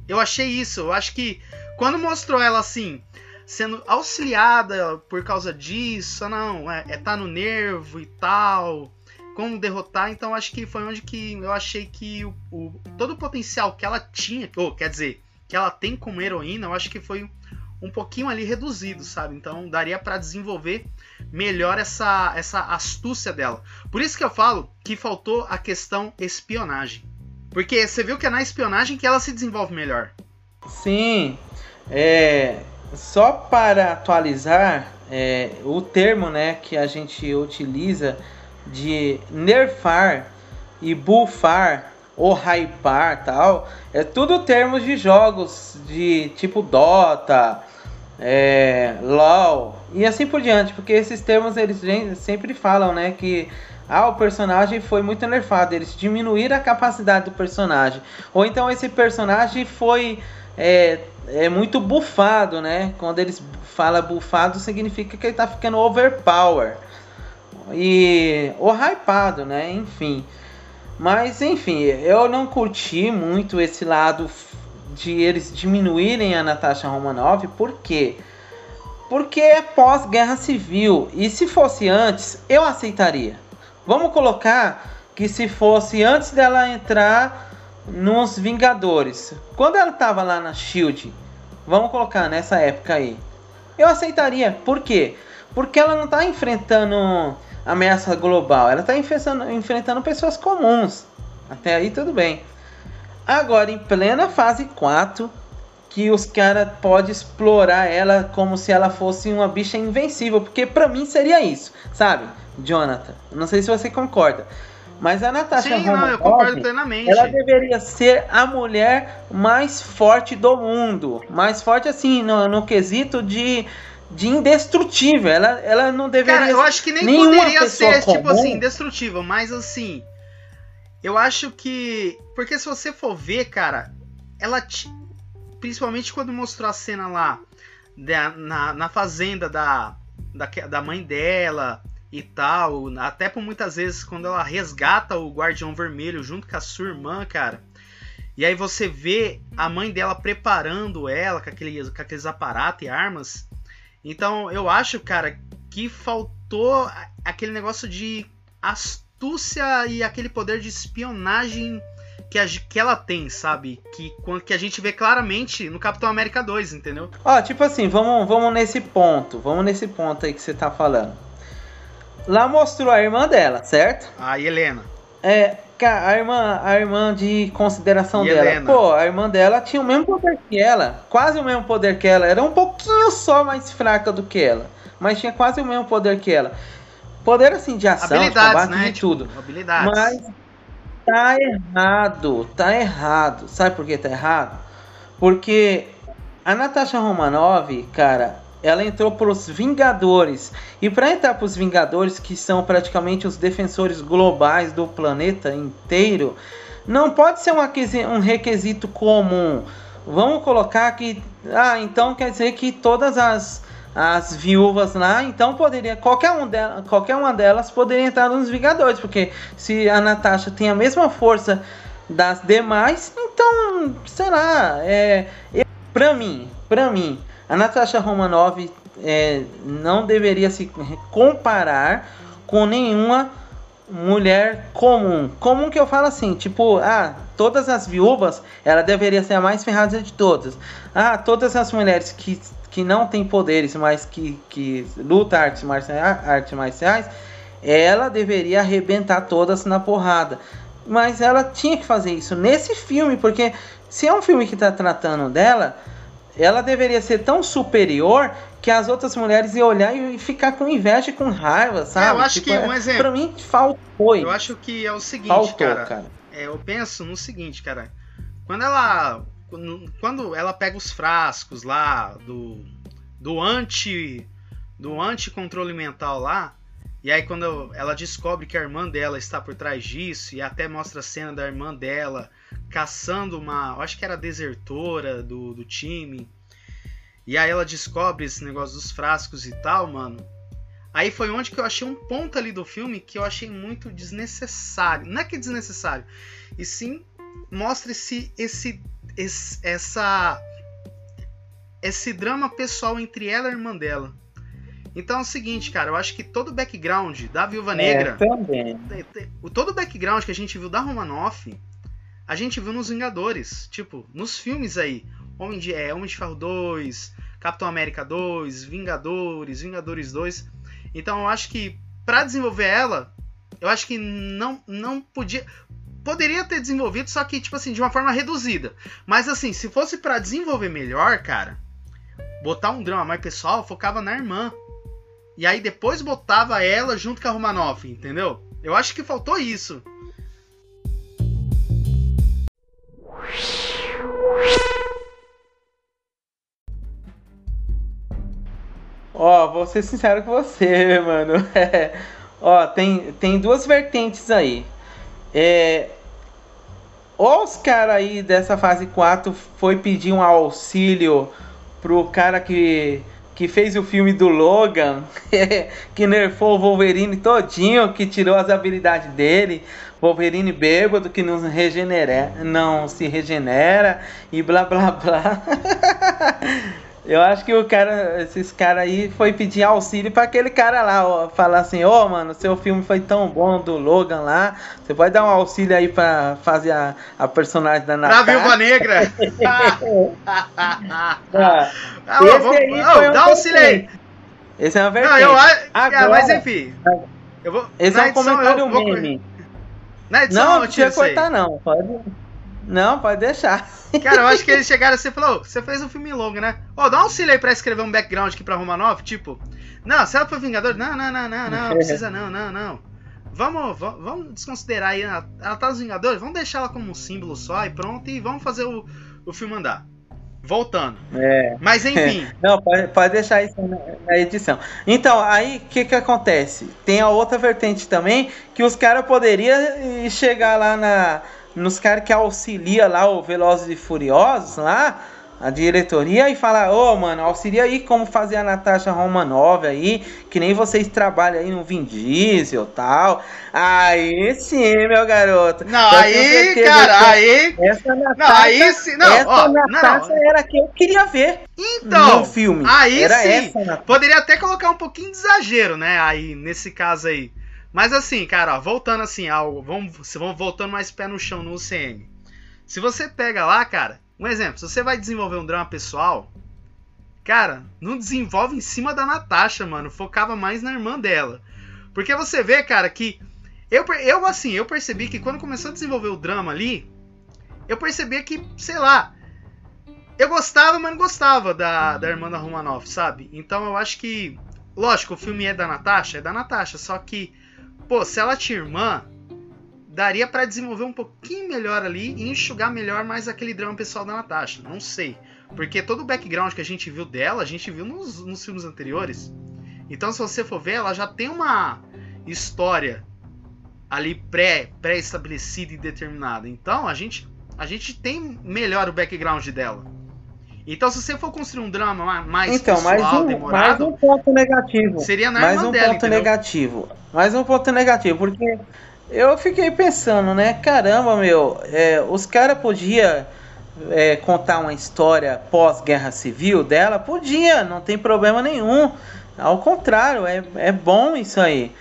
Eu achei isso, eu acho que quando mostrou ela assim, sendo auxiliada por causa disso, ah, não, é, é tá no nervo e tal, como derrotar, então acho que foi onde que eu achei que o, o todo o potencial que ela tinha, ou quer dizer, que ela tem como heroína, eu acho que foi um pouquinho ali reduzido, sabe? Então daria para desenvolver melhor essa, essa astúcia dela. Por isso que eu falo que faltou a questão espionagem. Porque você viu que é na espionagem que ela se desenvolve melhor. Sim, é, só para atualizar é, o termo né, que a gente utiliza de nerfar e buffar ou hypar tal, é tudo termos de jogos de tipo Dota, é, LOL e assim por diante, porque esses termos eles sempre falam né, que ah, o personagem foi muito nerfado, eles diminuíram a capacidade do personagem, ou então esse personagem foi é, é muito bufado, né? Quando eles fala bufado, significa que ele tá ficando overpower. E ou hypado, né? Enfim. Mas enfim, eu não curti muito esse lado de eles diminuírem a Natasha Romanoff, por quê? Porque é pós-guerra civil. E se fosse antes, eu aceitaria. Vamos colocar que se fosse antes dela entrar nos Vingadores. Quando ela tava lá na Shield, vamos colocar nessa época aí. Eu aceitaria. Por quê? Porque ela não tá enfrentando ameaça global, ela tá enfrentando, enfrentando pessoas comuns. Até aí tudo bem. Agora, em plena fase 4, que os caras podem explorar ela como se ela fosse uma bicha invencível. Porque pra mim seria isso, sabe, Jonathan? Não sei se você concorda. Mas a Natasha Sim, Romanoff, não, eu concordo plenamente. Ela deveria ser a mulher mais forte do mundo. Mais forte assim, no, no quesito de, de indestrutível. Ela, ela não deveria Cara, eu acho que nem poderia ser, comum. tipo assim, indestrutível. Mas assim, eu acho que... Porque se você for ver, cara, ela... Principalmente quando mostrou a cena lá da, na, na fazenda da, da, da mãe dela e tal. Até por muitas vezes quando ela resgata o Guardião Vermelho junto com a sua irmã, cara. E aí você vê a mãe dela preparando ela com aqueles, com aqueles aparatos e armas. Então eu acho, cara, que faltou aquele negócio de astúcia e aquele poder de espionagem que, a, que ela tem, sabe? Que, que a gente vê claramente no Capitão América 2, entendeu? Ó, tipo assim, vamos, vamos nesse ponto. Vamos nesse ponto aí que você tá falando. Lá mostrou a irmã dela, certo? A Helena. É, a irmã, a irmã de consideração E dela. Helena? Pô, a irmã dela tinha o mesmo poder que ela. Quase o mesmo poder que ela. Era um pouquinho só mais fraca do que ela. Mas tinha quase o mesmo poder que ela. Poder assim de ação, de Habilidades, combate, né? de Tipo, tudo. Habilidades. Mas tá errado, tá errado. Sabe por que tá errado? Porque a Natasha Romanoff, cara, ela entrou pros Vingadores. E para entrar pros Vingadores, que são praticamente os defensores globais do planeta inteiro, não pode ser um requisi- requisito comum. Vamos colocar que. Ah, então quer dizer que todas as, as viúvas lá, então poderia. Qualquer, um dela, qualquer uma delas poderia entrar nos Vingadores. Porque se a Natasha tem a mesma força das demais, então, sei lá, é, pra mim, pra mim, a Natasha Romanoff é, não deveria se comparar com nenhuma mulher comum. Comum que eu falo assim, tipo, ah, todas as viúvas, ela deveria ser a mais ferrada de todas. Ah, todas as mulheres que, que não têm poderes, mas que, que lutam artes marciais, artes marciais, ela deveria arrebentar todas na porrada. Mas ela tinha que fazer isso nesse filme, porque se é um filme que está tratando dela, ela deveria ser tão superior que as outras mulheres iam olhar e ficar com inveja e com raiva, sabe? É, eu acho que, um é- exemplo. Pra mim, faltou Eu acho que é o seguinte, Faltou, cara. cara. É, eu penso no seguinte, cara. Quando ela. Quando ela pega os frascos lá do. Do anti. Do anti-controle mental lá. E aí quando ela descobre que a irmã dela está por trás disso. E até mostra a cena da irmã dela caçando uma. Eu acho que era desertora do, do time. E aí ela descobre esse negócio dos frascos e tal, mano. Aí foi onde que eu achei um ponto ali do filme que eu achei muito desnecessário. Não é que é desnecessário, e sim mostra esse, esse, esse essa esse drama pessoal entre ela e a irmã dela. Então é o seguinte, cara, eu acho que todo o background da Viúva Negra, É, também. todo o background que a gente viu da Romanoff, a gente viu nos Vingadores, tipo, nos filmes aí, Homem de, é, Homem de Ferro 2, Capitão América 2, Vingadores, Vingadores 2. Então eu acho que pra desenvolver ela, eu acho que não não podia poderia ter desenvolvido, só que tipo assim, de uma forma reduzida. Mas assim, se fosse pra desenvolver melhor, cara, botar um drama mais pessoal, focava na irmã. E aí depois botava ela junto com a Romanoff, entendeu? Eu acho que faltou isso. Ó, vou ser sincero com você, mano. É, ó, tem, tem duas vertentes aí. É, ou os caras aí dessa fase 4 foi pedir um auxílio pro cara que, que fez o filme do Logan, que nerfou o Wolverine todinho, que tirou as habilidades dele. Wolverine bêbado que não regenera, não se regenera e blá blá blá. Eu acho que o cara, esses caras aí foi pedir auxílio para aquele cara lá, ó, falar assim, ô mano, seu filme foi tão bom do Logan lá, você pode dar um auxílio aí pra fazer a, a personagem da Pra Natasha? Viúva Negra! Ah, Ah, Esse vamos- aí oh, um dá um auxílio aí! esse é uma Não, vertente. eu acho. é, Agora- mas enfim. Eu vou, Esse na é um edição, comentário eu vou- meme. Na edição Não, não aí. cortar não, pode... Não, pode deixar. Cara, eu acho que eles chegaram assim e falaram: "Ô, você fez um filme longo, né? Ó, dá um auxílio aí pra escrever um background aqui pra Romanov, tipo. Não, se ela for Vingador, não, não, não, não, não, precisa não, não, não. Vamos, va- vamos desconsiderar aí. Ela tá nos Vingadores, vamos deixar ela como um símbolo só e pronto, e vamos fazer o, o filme andar. Voltando. É. Mas enfim, Não, pode, pode deixar isso na, edição. Então, aí o que que acontece? Tem a outra vertente também, que os caras poderiam chegar lá na, nos caras que auxilia lá o Velozes e Furiosos lá, a diretoria e falar, ô oh, mano, auxilia aí como fazer a Natasha Romanov aí, que nem vocês trabalham aí no Vin Diesel tal. Aí sim, meu garoto. Não, aí, cara, aí. Essa Natasha, não, aí sim, não, essa ó, Natasha não, era a que eu queria ver. Então, no filme. Aí era sim. Essa, Poderia até colocar um pouquinho de exagero, né? Aí, nesse caso aí. Mas assim, cara, ó, voltando assim ao. Vamos, vamos voltando mais pé no chão no UCM. Se você pega lá, cara, um exemplo, se você vai desenvolver um drama pessoal, cara, não desenvolve em cima da Natasha, mano. Focava mais na irmã dela. Porque você vê, cara, que. Eu, eu assim, eu percebi que quando começou a desenvolver o drama ali, eu percebi que, sei lá, eu gostava, mas não gostava da, da irmã da Romanoff, sabe? Então eu acho que. Lógico, o filme é da Natasha, é da Natasha, só que, pô, se ela tinha irmã, daria para desenvolver um pouquinho melhor ali e enxugar melhor mais aquele drama pessoal da Natasha. Não sei. Porque todo o background que a gente viu dela, a gente viu nos, nos filmes anteriores. Então, se você for ver, ela já tem uma história ali pré, pré-estabelecida e determinada. Então, a gente, a gente tem melhor o background dela. Então, se você for construir um drama mais então, pessoal, mais um, demorado, mais um ponto negativo. Seria na mais um dela, ponto entendeu? negativo. Mais um ponto negativo, porque eu fiquei pensando, né? Caramba, meu, é, os caras podiam é, contar uma história pós-guerra civil dela? Podia, não tem problema nenhum. Ao contrário, é, é bom isso aí.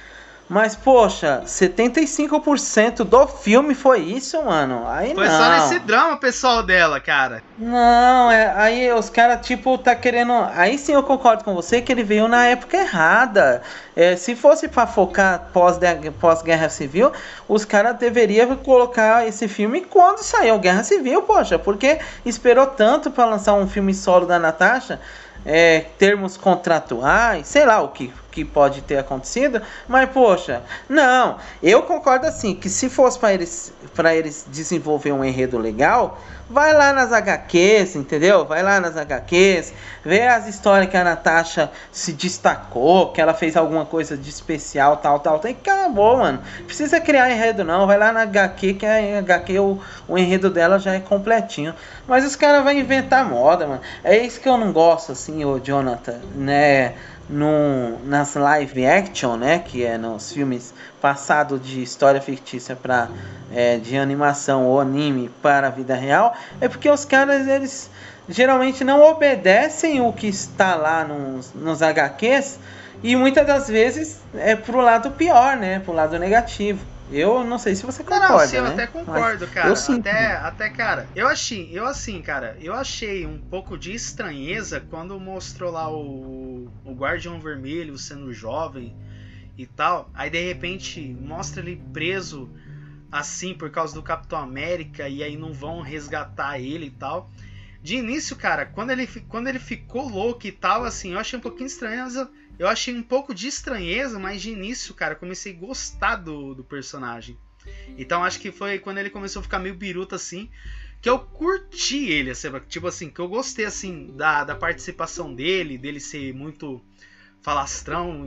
Mas, poxa, 75% do filme foi isso, mano. Aí foi não. só nesse drama pessoal dela, cara. Não, é, aí os caras, tipo, tá querendo. Aí sim eu concordo com você que ele veio na época errada. É, se fosse para focar pós-guerra pós civil, os caras deveriam colocar esse filme quando saiu Guerra Civil, poxa, porque esperou tanto para lançar um filme solo da Natasha é, termos contratuais, sei lá o que, que pode ter acontecido, mas poxa, não, eu concordo assim que se fosse para eles para eles desenvolver um enredo legal, vai lá nas HQs, entendeu? Vai lá nas HQs, vê as histórias que a Natasha se destacou, que ela fez alguma coisa de especial, tal, tal, tal, e acabou, mano. Precisa criar enredo não, vai lá na HQ, que a HQ o, o enredo dela já é completinho. Mas os caras vão inventar moda, mano. É isso que eu não gosto, assim, o Jonathan, né? No, nas live action, né, que é nos filmes passados de história fictícia para é, de animação ou anime para a vida real, é porque os caras eles geralmente não obedecem o que está lá nos, nos HQs e muitas das vezes é pro lado pior, né, pro lado negativo. Eu não sei se você concorda, não, não, sim, eu né? até concordo, Mas cara. Eu sinto. Até, até, cara, eu achei, eu assim, cara, eu achei um pouco de estranheza quando mostrou lá o, o Guardião Vermelho sendo jovem e tal. Aí de repente mostra ele preso assim por causa do Capitão América e aí não vão resgatar ele e tal. De início, cara, quando ele, quando ele ficou louco e tal, assim, eu achei um pouquinho estranho, eu achei um pouco de estranheza, mas de início, cara, comecei a gostar do, do personagem. Então acho que foi quando ele começou a ficar meio biruta assim, que eu curti ele, assim, tipo assim, que eu gostei assim da, da participação dele, dele ser muito falastrão,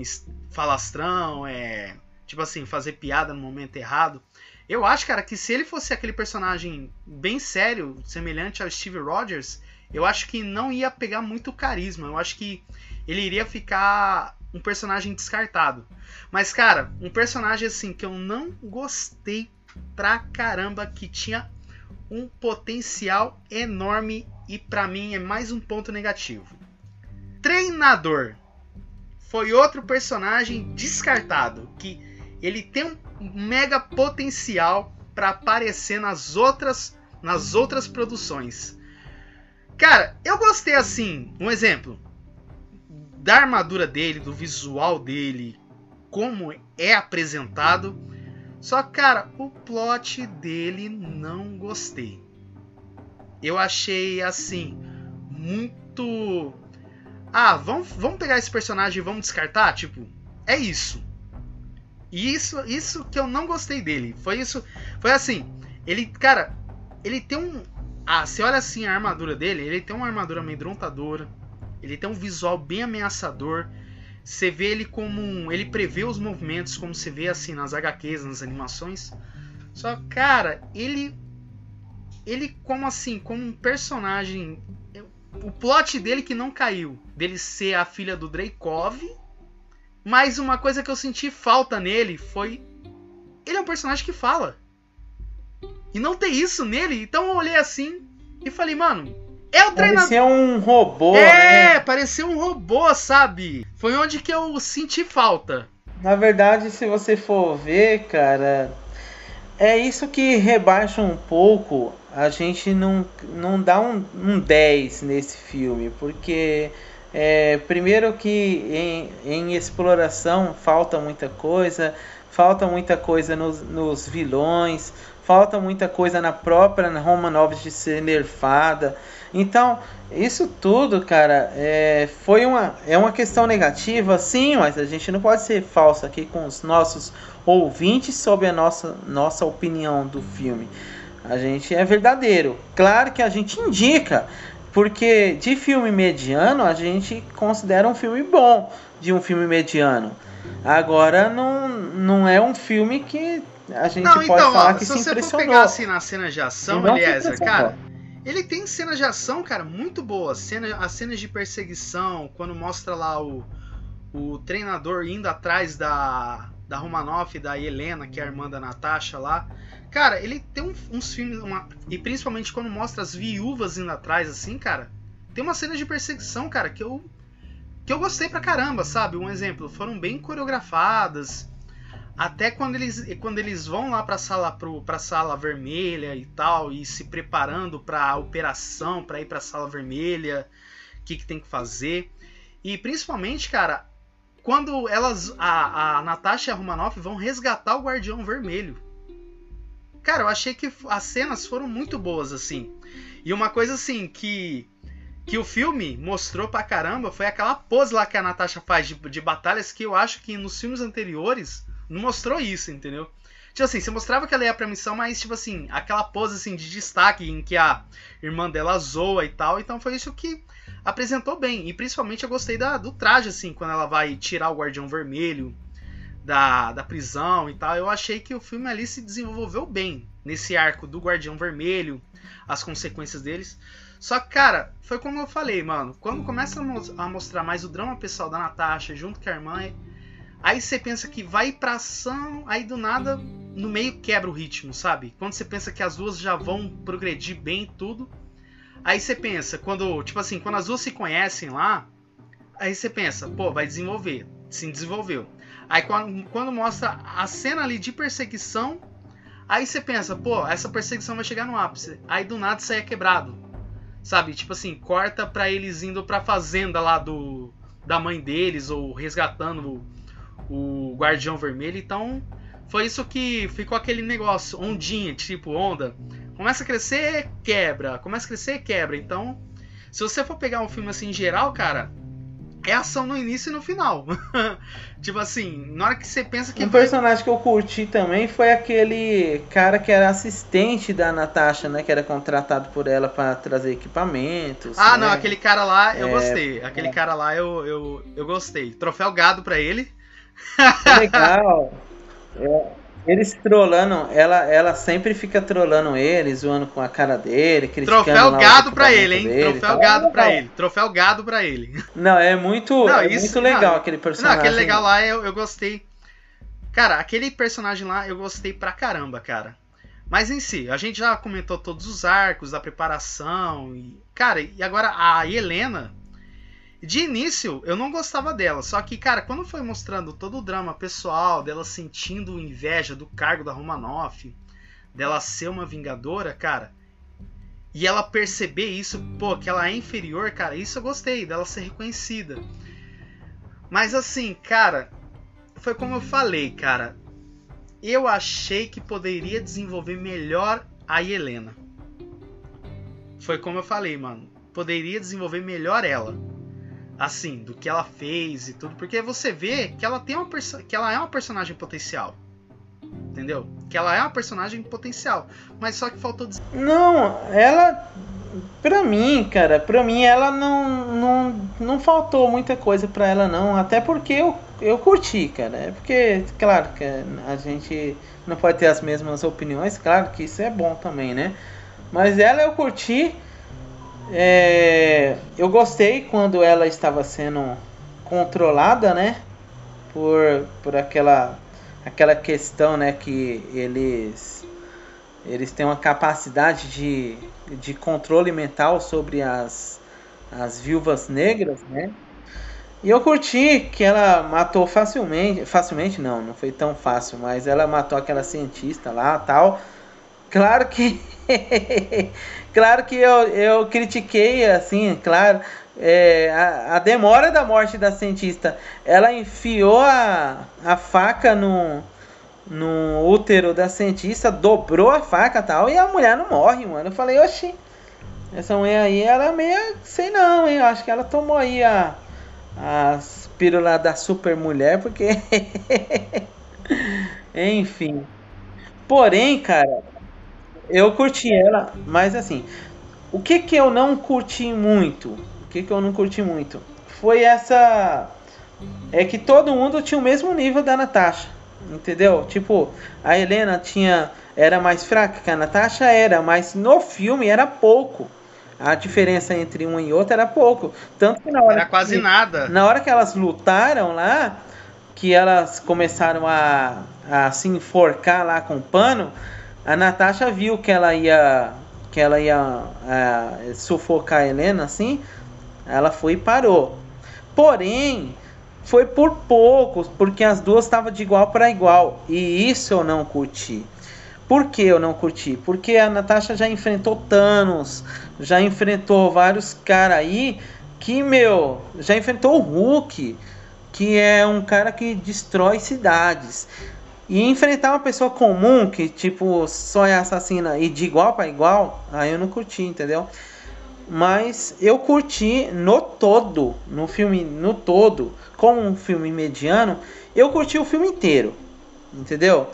falastrão, é, tipo assim, fazer piada no momento errado. Eu acho, cara, que se ele fosse aquele personagem bem sério, semelhante ao Steve Rogers, eu acho que não ia pegar muito carisma. Eu acho que ele iria ficar um personagem descartado. Mas, cara, um personagem assim que eu não gostei pra caramba, que tinha um potencial enorme e para mim é mais um ponto negativo. Treinador foi outro personagem descartado que ele tem um mega potencial para aparecer nas outras nas outras produções. Cara, eu gostei assim, um exemplo da armadura dele, do visual dele, como é apresentado. Só cara, o plot dele não gostei. Eu achei assim muito ah, vamos, vamos pegar esse personagem e vamos descartar, tipo, é isso. E isso, isso que eu não gostei dele. Foi isso. Foi assim. Ele, cara, ele tem um. Ah, você olha assim a armadura dele, ele tem uma armadura amedrontadora. Ele tem um visual bem ameaçador. Você vê ele como um. Ele prevê os movimentos, como você vê assim nas HQs, nas animações. Só, cara, ele. Ele, como assim, como um personagem. O plot dele que não caiu. Dele ser a filha do Dreykov. Mas uma coisa que eu senti falta nele foi. Ele é um personagem que fala. E não tem isso nele. Então eu olhei assim e falei, mano, é o treinador. Parecia um robô, É, né? parecia um robô, sabe? Foi onde que eu senti falta. Na verdade, se você for ver, cara, é isso que rebaixa um pouco. A gente não, não dá um, um 10 nesse filme, porque é, primeiro que em, em exploração falta muita coisa, falta muita coisa nos, nos vilões, falta muita coisa na própria Romanovs de ser nerfada. Então, isso tudo, cara, é, foi uma, é uma questão negativa, sim, mas a gente não pode ser falso aqui com os nossos ouvintes sobre a nossa, nossa opinião do filme. A gente é verdadeiro. Claro que a gente indica, porque de filme mediano a gente considera um filme bom de um filme mediano. Agora não, não é um filme que a gente Não, pode então, falar que se se você for impressionou. pegar assim na cena de ação, Eliezer, impressionou. cara, ele tem cenas de ação, cara, muito boas. Cena, as cenas de perseguição, quando mostra lá o, o treinador indo atrás da, da Romanoff e da Helena, que é a irmã da Natasha lá. Cara, ele tem um- uns filmes, uma- e principalmente quando mostra as viúvas indo atrás, assim, cara, tem uma cena de perseguição, cara, que eu, que eu gostei pra caramba, sabe? Um exemplo, foram bem coreografadas. Até quando eles, quando eles vão lá pra sala, pro, pra sala vermelha e tal, e se preparando pra operação, pra ir pra sala vermelha, o que, que tem que fazer. E principalmente, cara, quando elas, a, a Natasha e a Romanoff vão resgatar o Guardião Vermelho. Cara, eu achei que as cenas foram muito boas, assim. E uma coisa, assim, que que o filme mostrou pra caramba foi aquela pose lá que a Natasha faz de, de batalhas que eu acho que nos filmes anteriores não mostrou isso, entendeu? Tipo assim, você mostrava que ela ia pra missão, mas tipo assim, aquela pose assim de destaque em que a irmã dela zoa e tal, então foi isso que apresentou bem. E principalmente eu gostei da, do traje, assim, quando ela vai tirar o Guardião Vermelho da, da prisão e tal. Eu achei que o filme ali se desenvolveu bem nesse arco do Guardião Vermelho, as consequências deles. Só que, cara, foi como eu falei, mano. Quando começa a, mo- a mostrar mais o drama pessoal da Natasha junto com a irmã, aí você pensa que vai pra ação, aí do nada, no meio quebra o ritmo, sabe? Quando você pensa que as duas já vão progredir bem e tudo, aí você pensa, quando, tipo assim, quando as duas se conhecem lá, aí você pensa, pô, vai desenvolver. Se desenvolveu. Aí quando, quando mostra a cena ali de perseguição, aí você pensa, pô, essa perseguição vai chegar no ápice. Aí do nada aí é quebrado. Sabe? Tipo assim, corta pra eles indo pra fazenda lá do da mãe deles ou resgatando o, Guardião Vermelho. Então, foi isso que ficou aquele negócio, ondinha, tipo onda. Começa a crescer, quebra. Começa a crescer, quebra. Então, se você for pegar um filme assim em geral, cara, é ação no início e no final. tipo assim, na hora que você pensa que Um personagem que eu curti também foi aquele cara que era assistente da Natasha, né? Que era contratado por ela para trazer equipamentos. Ah, né? não, aquele cara lá eu É, gostei. Aquele cara lá eu, eu, eu gostei. Troféu gado pra ele. É legal. É, eles trolando, ela, ela sempre fica trolando ele, zoando com a cara dele, Troféu gado pra ele, hein? dele Troféu tal. gado É pra ele. Troféu gado pra ele. Não, é muito, Não, é isso- muito legal não, aquele Não, personagem. aquele legal lá eu, eu gostei. Cara, aquele personagem lá eu gostei pra caramba, cara. Mas em si, a gente já comentou todos os arcos, da preparação. E, cara, e agora a Helena. De início, eu não gostava dela. Só que, cara, quando foi mostrando todo o drama pessoal, dela sentindo inveja do cargo da Romanoff, dela ser uma vingadora, cara. E ela perceber isso, pô, que ela é inferior, cara, isso eu gostei, dela ser reconhecida. Mas assim, cara, foi como eu falei, cara. Eu achei que poderia desenvolver melhor a Helena. Foi como eu falei, mano. Poderia desenvolver melhor ela. Assim, do que ela fez e tudo. Porque você vê que ela tem uma que ela é uma personagem potencial. Entendeu? Que ela é uma personagem potencial. Mas só que faltou Não, ela. Pra mim, cara, pra mim ela não, não, não faltou muita coisa pra ela, não. Até porque eu, eu curti, cara. É porque, claro, que a gente não pode ter as mesmas opiniões, claro que isso é bom também, né? Mas ela eu curti. É, eu gostei quando ela estava sendo controlada, né? Por, por aquela, aquela questão, né? Que eles, eles têm uma capacidade de, de controle mental sobre as, as viúvas negras, né? E eu curti que ela matou facilmente, facilmente não, não foi tão fácil, mas ela matou aquela cientista lá, tal. Claro que claro que eu, eu critiquei assim, claro, é, a, a, demora da morte da cientista. Ela enfiou a, a faca no, no útero da cientista, dobrou a faca tal, e a mulher não morre, mano. Eu falei, oxi, essa mulher aí, ela é meio, sei não, hein, acho que ela tomou aí a as pílulas da super mulher, porque. Enfim. Porém, cara, eu curti ela, mas assim, o que que eu não curti muito? O que que eu não curti muito? Foi essa. É que todo mundo tinha o mesmo nível da Natasha. Entendeu? Tipo, a Helena tinha. Era mais fraca que a Natasha era, mas no filme era pouco a diferença entre um e outro era pouco. Tanto que na hora. Era quase que, nada. Na hora que elas lutaram lá, que elas começaram a, a se enforcar lá com o pano, a Natasha viu que ela ia. que ela ia é, sufocar a Helena assim. Ela foi e parou. Porém, foi por poucos, porque as duas estavam de igual para igual. E isso eu não curti. Por que eu não curti? Porque a Natasha já enfrentou Thanos, já enfrentou vários caras aí que, meu, já enfrentou o Hulk, que é um cara que destrói cidades. E enfrentar uma pessoa comum que, tipo, só é assassina e de igual para igual, aí eu não curti, entendeu? Mas eu curti no todo, no filme no todo, como um filme mediano, eu curti o filme inteiro, entendeu?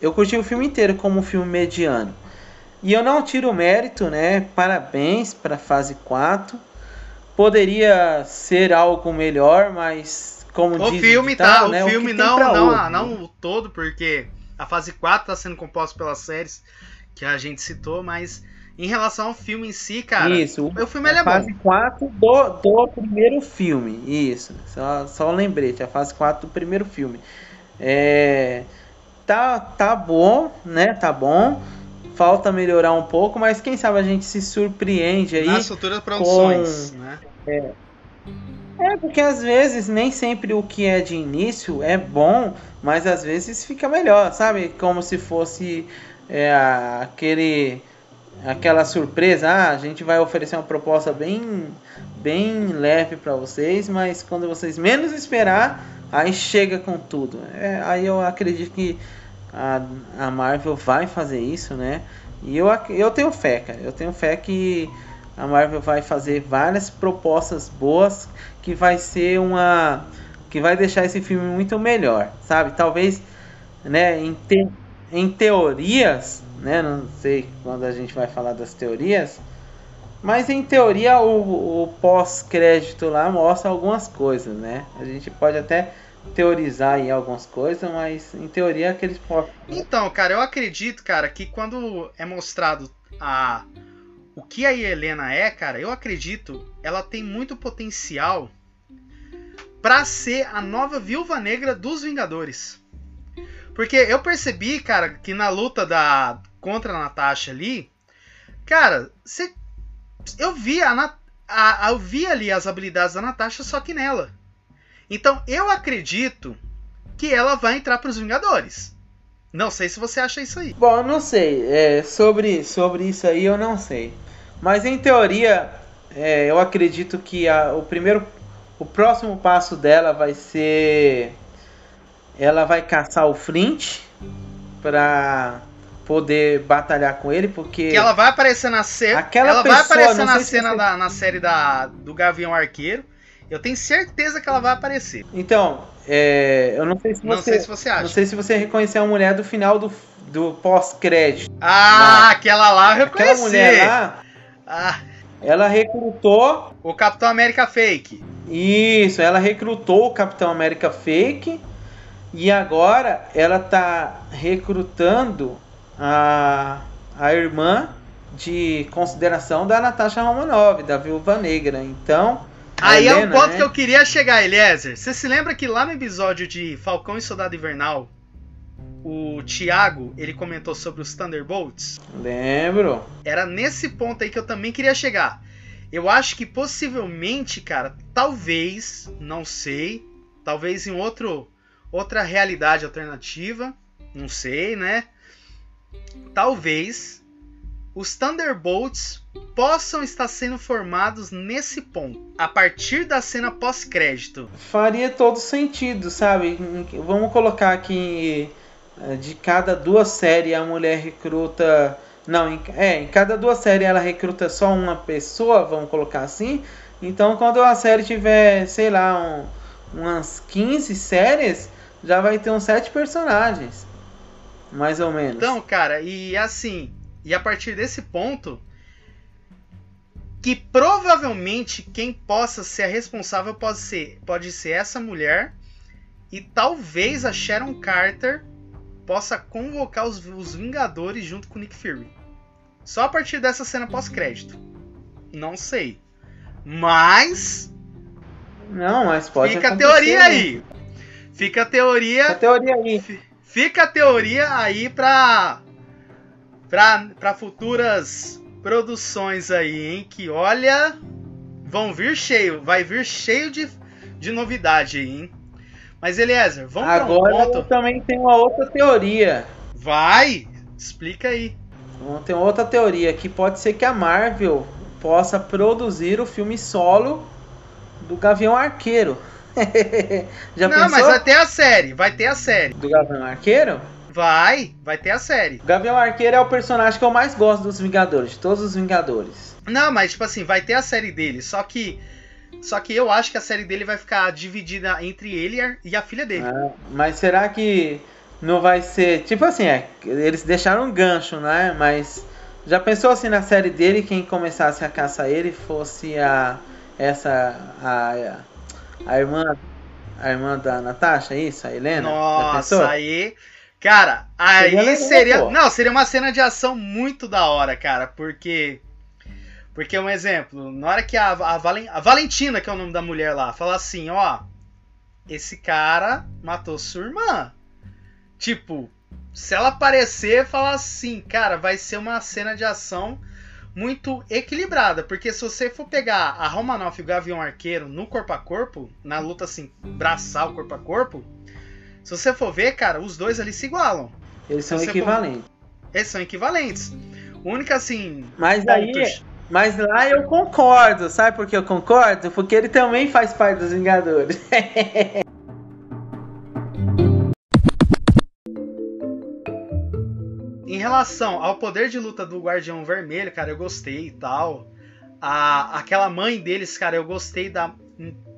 Eu curti o filme inteiro como um filme mediano. E eu não tiro o mérito, né? Parabéns para fase 4. Poderia ser algo melhor, mas como o diz filme tá, né? o filme o não, não, hoje, não né? o todo, porque a fase 4 está sendo composta pelas séries que a gente citou, mas em relação ao filme em si, cara, Isso, o filme ele é a fase bom. 4 do, do primeiro filme. Isso, só, só lembrete, a fase 4 do primeiro filme. É, tá, tá bom, né? Tá bom. Falta melhorar um pouco, mas quem sabe a gente se surpreende aí. Nas futuras produções, com- né? É, porque às vezes nem sempre o que é de início é bom, mas às vezes fica melhor, sabe? Como se fosse é, aquele aquela surpresa, ah, a gente vai oferecer uma proposta bem bem leve para vocês, mas quando vocês menos esperar, aí chega com tudo. É, aí eu acredito que a, a Marvel vai fazer isso, né? E eu, eu tenho fé, cara. Eu tenho fé que a Marvel vai fazer várias propostas boas que vai ser uma que vai deixar esse filme muito melhor, sabe? Talvez, né, em, te, em teorias, né, não sei quando a gente vai falar das teorias, mas em teoria o, o pós-crédito lá mostra algumas coisas, né? A gente pode até teorizar aí algumas coisas, mas em teoria aqueles pós Então, cara, eu acredito, cara, que quando é mostrado a o que a Helena é, cara, eu acredito, ela tem muito potencial pra ser a nova Viúva Negra dos Vingadores. Porque eu percebi, cara, que na luta da contra a Natasha ali, cara, você eu vi a, a, eu vi ali as habilidades da Natasha só que nela. Então, eu acredito que ela vai entrar pros Vingadores. Não sei se você acha isso aí. Bom, eu não sei. É, sobre, sobre isso aí eu não sei. Mas em teoria, é, eu acredito que a- o primeiro. O próximo passo dela vai ser. Ela vai caçar o Flint pra poder batalhar com ele, porque. Que ela vai aparecer na cena. Aquela ela vai pessoa, aparecer não na cena você- da na série da do Gavião Arqueiro. Eu tenho certeza que ela vai aparecer. Então, é, eu não sei se Não você. sei se você acha. Não sei se você reconheceu a mulher do final do, do pós-crédito. Ah, Não. aquela lá eu Aquela reconheci. mulher lá, Ah, ela recrutou o Capitão América Fake. Isso, ela recrutou o Capitão América Fake e agora ela tá recrutando a, a irmã de consideração da Natasha Romanoff, da Viúva Negra. Então. Aí Helena, é um ponto né? que eu queria chegar, Eliezer. Você se lembra que lá no episódio de Falcão e Soldado Invernal, o Thiago, ele comentou sobre os Thunderbolts? Lembro. Era nesse ponto aí que eu também queria chegar. Eu acho que possivelmente, cara, talvez, não sei, talvez em outro outra realidade alternativa, não sei, né? Talvez os Thunderbolts possam estar sendo formados nesse ponto, a partir da cena pós-crédito. Faria todo sentido, sabe? Vamos colocar aqui de cada duas séries a mulher recruta não, em, é, em cada duas séries ela recruta só uma pessoa, vamos colocar assim. Então quando a série tiver, sei lá, um, umas 15 séries, já vai ter uns 7 personagens. Mais ou menos. Então, cara, e assim, e a partir desse ponto, que provavelmente quem possa ser a responsável pode ser, pode ser essa mulher e talvez a Sharon Carter possa convocar os, os Vingadores junto com o Nick Fury. Só a partir dessa cena pós-crédito. Não sei. Mas. Não, mas pode Fica a teoria aí. Fica a teoria. Fica a teoria aí. Fica a teoria aí pra. pra, pra futuras produções aí, hein? Que olha. Vão vir cheio. Vai vir cheio de, de novidade aí, hein? Mas Eliezer, vamos Agora pra um ponto. também tenho uma outra teoria. Vai! Explica aí. Tem outra teoria que pode ser que a Marvel possa produzir o filme solo do Gavião Arqueiro. Já Não, pensou? mas vai ter a série, vai ter a série. Do Gavião Arqueiro? Vai, vai ter a série. Gavião Arqueiro é o personagem que eu mais gosto dos Vingadores, de todos os Vingadores. Não, mas tipo assim, vai ter a série dele, só que só que eu acho que a série dele vai ficar dividida entre ele e a filha dele. Ah, mas será que não vai ser. Tipo assim, é, eles deixaram um gancho, né? Mas já pensou assim na série dele, quem começasse a caçar ele fosse a. Essa. A, a irmã. A irmã da Natasha, isso? A Helena? Nossa, aí. Cara, aí seria. seria não, seria uma cena de ação muito da hora, cara, porque. Porque, um exemplo, na hora que a, a, Valen, a Valentina, que é o nome da mulher lá, fala assim: ó, esse cara matou sua irmã. Tipo, se ela aparecer, falar assim, cara, vai ser uma cena de ação muito equilibrada, porque se você for pegar a Romanoff e o Gavião Arqueiro no corpo a corpo, na luta assim, braçal corpo a corpo, se você for ver, cara, os dois ali se igualam. Eles são equivalentes. For... Eles são equivalentes. O único assim. Mas aí. Mas lá eu concordo, sabe por que eu concordo? Porque ele também faz parte dos Vingadores. relação ao poder de luta do Guardião Vermelho, cara, eu gostei e tal. A, aquela mãe deles, cara, eu gostei da.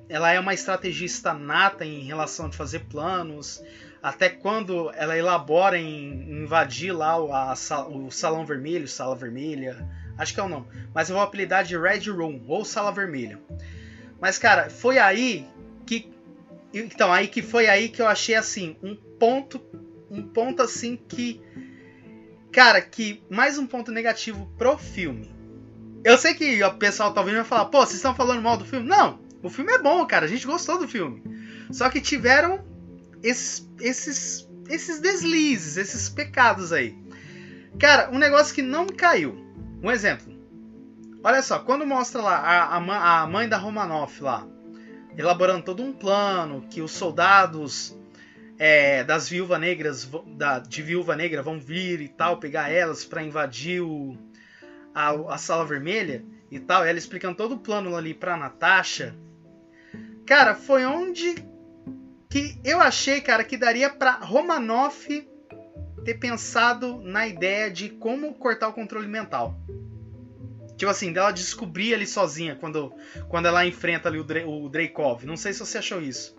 Ela é uma estrategista nata em relação a fazer planos. Até quando ela elabora em invadir lá o, a, o Salão Vermelho, Sala Vermelha. Acho que é o nome. Mas eu vou apelidar de Red Room ou Sala Vermelha. Mas, cara, foi aí que. Então, aí que foi aí que eu achei assim, um ponto. Um ponto assim que Cara, que mais um ponto negativo pro filme. Eu sei que o pessoal talvez vai falar, pô, vocês estão falando mal do filme? Não, o filme é bom, cara. A gente gostou do filme. Só que tiveram esses, esses, esses deslizes, esses pecados aí. Cara, um negócio que não caiu. Um exemplo. Olha só, quando mostra lá a, a, a mãe da Romanoff lá, elaborando todo um plano, que os soldados é, das viúvas negras, da, de viúva negra vão vir e tal, pegar elas para invadir o, a, a, sala vermelha e tal. ela explicando todo o plano ali pra Natasha. Cara, foi onde que eu achei, cara, que daria pra Romanoff ter pensado na ideia de como cortar o controle mental. Tipo assim, dela descobrir ali sozinha quando, quando ela enfrenta ali o, Dre, o Dreykov. Não sei se você achou isso.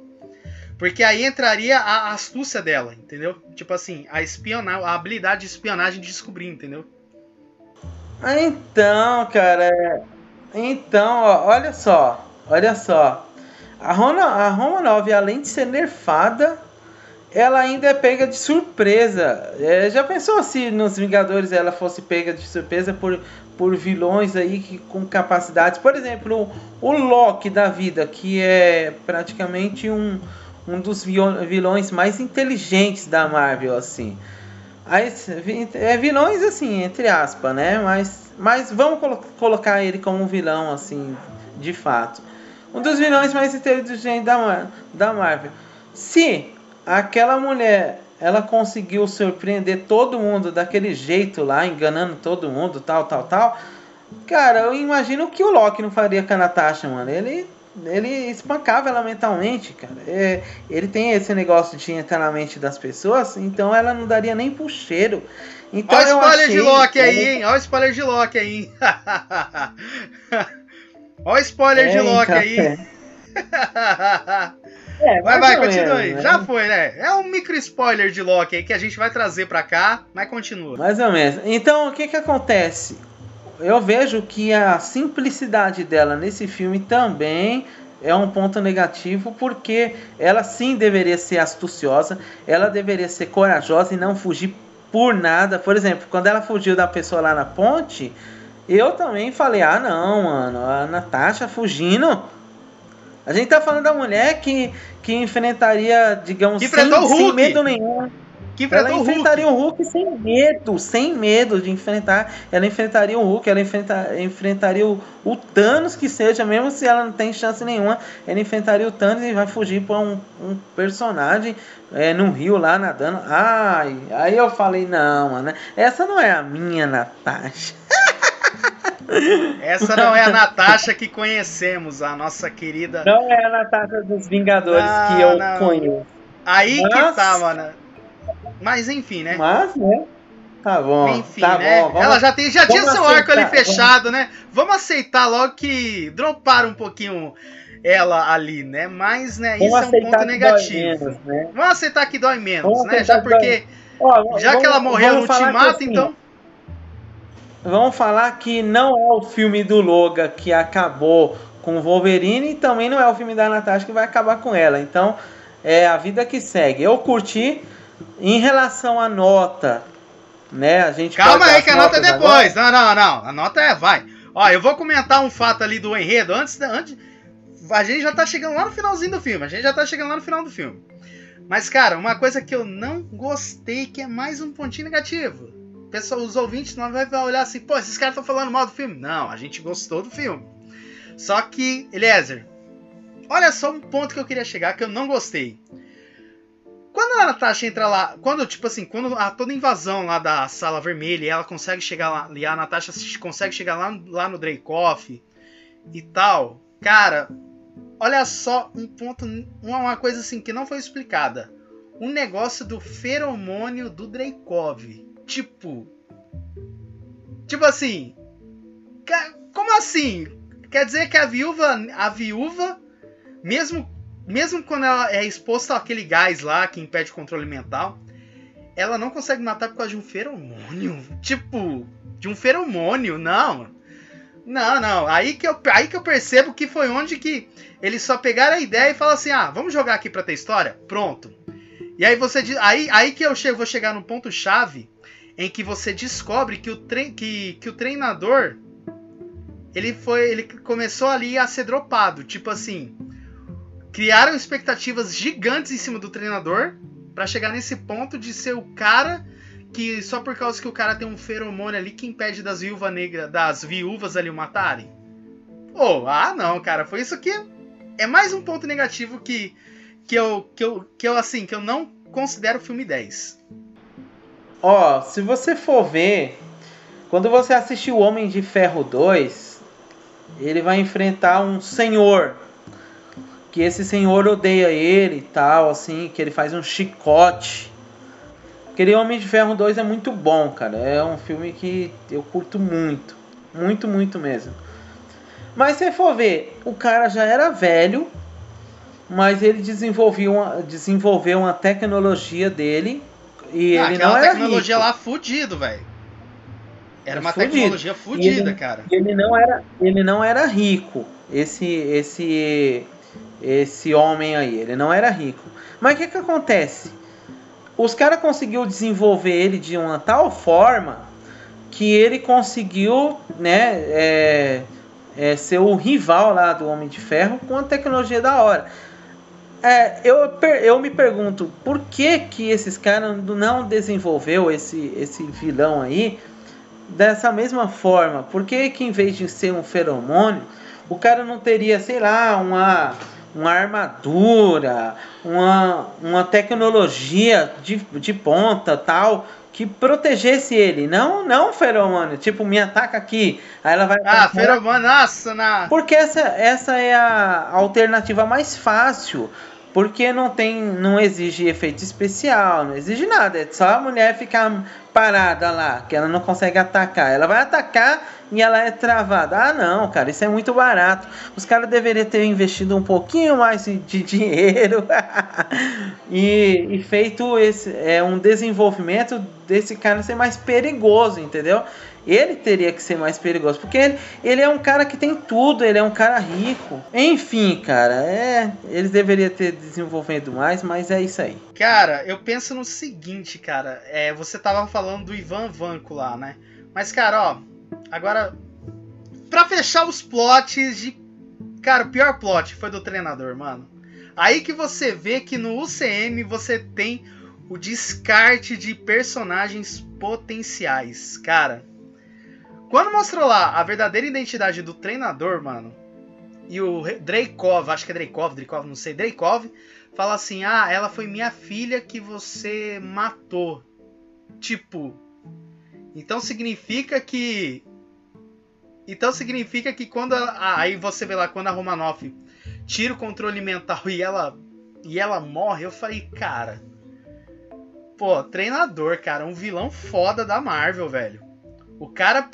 Porque aí entraria a astúcia dela, entendeu? Tipo assim, a espionagem, a habilidade de espionagem de descobrir, entendeu? Então, cara. Então, ó, olha só. Olha só. A, Rona, a Romanov, além de ser nerfada, ela ainda é pega de surpresa. É, já pensou se nos Vingadores ela fosse pega de surpresa por, por vilões aí que, com capacidades? Por exemplo, o, Loki da vida, que é praticamente um, um dos vilões mais inteligentes da Marvel, assim. É vilões assim, entre aspas, né? Mas, mas vamos colo colocar ele como um vilão, assim, de fato. Um dos vilões mais inteligentes da, da Marvel. Se aquela mulher ela conseguiu surpreender todo mundo daquele jeito lá, enganando todo mundo, tal, tal, tal. Cara, eu imagino que o Loki não faria com a Natasha, mano. Ele, ele espancava ela mentalmente, cara. É, ele tem esse negócio de entrar na mente das pessoas, então ela não daria nem pro cheiro. Então, Olha o spoiler achei... de Loki aí, hein? Olha o spoiler de Loki aí, hein? Olha o spoiler é, de Loki então, aí. É. É, vai, vai, continua aí. Né? Já foi, né? É um micro spoiler de Loki aí que a gente vai trazer pra cá, mas continua. Mais ou menos. Então, o que que acontece? Eu vejo que a simplicidade dela nesse filme também é um ponto negativo, porque ela sim deveria ser astuciosa, ela deveria ser corajosa e não fugir por nada. Por exemplo, quando ela fugiu da pessoa lá na ponte, eu também falei: ah, não, mano, a Natasha fugindo a gente tá falando da mulher que, que enfrentaria, digamos, que sem, sem medo nenhum. Que ela enfrentaria o Hulk. o Hulk sem medo, sem medo de enfrentar. Ela enfrentaria o Hulk, ela enfrenta, enfrentaria o, o Thanos, que seja, mesmo se ela não tem chance nenhuma, ela enfrentaria o Thanos e vai fugir para um, um personagem é, num rio lá nadando. Ai, aí eu falei, não, mano, essa não é a minha Natasha. Essa não é a Natasha que conhecemos, a nossa querida. Não é a Natasha dos Vingadores não, que eu não. conheço. Aí Mas... que tá, mano. Mas enfim, né? Mas, né? Tá bom. Enfim, tá né? Bom, vamos, Ela já, tem, já tinha seu arco ali fechado, vamos... né? Vamos aceitar logo que droparam um pouquinho ela ali, né? Mas, né, vamos isso é um ponto negativo. Menos, né? Vamos aceitar que dói menos, vamos né? Já porque. Ó, já que ela morreu no ultimato, assim, então. Vamos falar que não é o filme do Logan que acabou com o Wolverine e também não é o filme da Natasha que vai acabar com ela. Então, é a vida que segue. Eu curti em relação à nota, né? A gente Calma aí que a nota é depois. Agora. Não, não, não. A nota é vai. Ó, eu vou comentar um fato ali do enredo antes, antes a gente já tá chegando lá no finalzinho do filme. A gente já tá chegando lá no final do filme. Mas cara, uma coisa que eu não gostei que é mais um pontinho negativo pessoal, os ouvintes não vai olhar assim, pô, esses caras estão falando mal do filme. Não, a gente gostou do filme. Só que, Eliezer, olha só um ponto que eu queria chegar que eu não gostei. Quando a Natasha entra lá, quando, tipo assim, quando a toda invasão lá da sala vermelha e ela consegue chegar lá, e a Natasha consegue chegar lá, lá no Dreykov e tal, cara, olha só um ponto, uma coisa assim que não foi explicada. O um negócio do feromônio do Dreykov. Tipo. Tipo assim. Como assim? Quer dizer que a viúva. A viúva, mesmo, mesmo quando ela é exposta àquele gás lá que impede o controle mental, ela não consegue matar por causa de um feromônio. Tipo, de um feromônio, não. Não, não. Aí que eu, aí que eu percebo que foi onde que eles só pegaram a ideia e falaram assim: ah, vamos jogar aqui pra ter história? Pronto. E aí você aí, aí que eu chego, vou chegar no ponto chave em que você descobre que o, tre que, que o treinador ele foi ele começou ali a ser dropado, tipo assim, criaram expectativas gigantes em cima do treinador para chegar nesse ponto de ser o cara que só por causa que o cara tem um feromônio ali que impede das viúvas negras, das viúvas ali o matarem. Oh, ah não, cara, foi isso que é mais um ponto negativo que que eu que eu que eu assim, que eu não considero o filme 10. Ó, se você for ver, quando você assistir o Homem de Ferro 2, ele vai enfrentar um senhor. Que esse senhor odeia ele e tal, assim, que ele faz um chicote. Aquele Homem de Ferro 2 é muito bom, cara. É um filme que eu curto muito. Muito, muito mesmo. Mas se for ver, o cara já era velho, mas ele desenvolveu uma, desenvolveu uma tecnologia dele e ah, ele não era tecnologia rico. lá fudido, velho. Era uma fudido. tecnologia fudida, ele, cara. Ele não era, ele não era rico. Esse esse esse homem aí, ele não era rico. Mas o que que acontece? os caras conseguiu desenvolver ele de uma tal forma que ele conseguiu, né, é, é, ser o rival lá do Homem de Ferro com a tecnologia da hora. É, eu, eu me pergunto por que que esses caras não desenvolveu esse, esse vilão aí dessa mesma forma? Por que que em vez de ser um feromônio, o cara não teria, sei lá, uma uma armadura, uma, uma tecnologia de, de ponta tal que protegesse ele, não não feromônio, tipo me ataca aqui, aí ela vai Ah, feromônio, nossa, na... Porque essa essa é a alternativa mais fácil, porque não tem não exige efeito especial, não exige nada, é só a mulher ficar parada lá, que ela não consegue atacar. Ela vai atacar e ela é travada. Ah, não, cara, isso é muito barato. Os caras deveriam ter investido um pouquinho mais de dinheiro e, e, feito esse é um desenvolvimento desse cara ser mais perigoso, entendeu? Ele teria que ser mais perigoso, porque ele, ele é um cara que tem tudo, ele é um cara rico. Enfim, cara, é, eles deveriam ter desenvolvido mais, mas é isso aí. Cara, eu penso no seguinte, cara, é, você tava falando do Ivan Vanko lá, né? Mas, cara, ó, agora, pra fechar os plots de. Cara, o pior plot foi do treinador, mano. Aí que você vê que no UCM você tem o descarte de personagens potenciais. Cara, quando mostrou lá a verdadeira identidade do treinador, mano, e o Dreykov, acho que é Dreykov, Dreykov, não sei, Dreykov, fala assim: Ah, ela foi minha filha que você matou. Tipo. Então significa que. Então significa que quando. Aí você vê lá quando a Romanoff tira o controle mental e ela. E ela morre, eu falei, cara. Pô, treinador, cara, um vilão foda da Marvel, velho. O cara.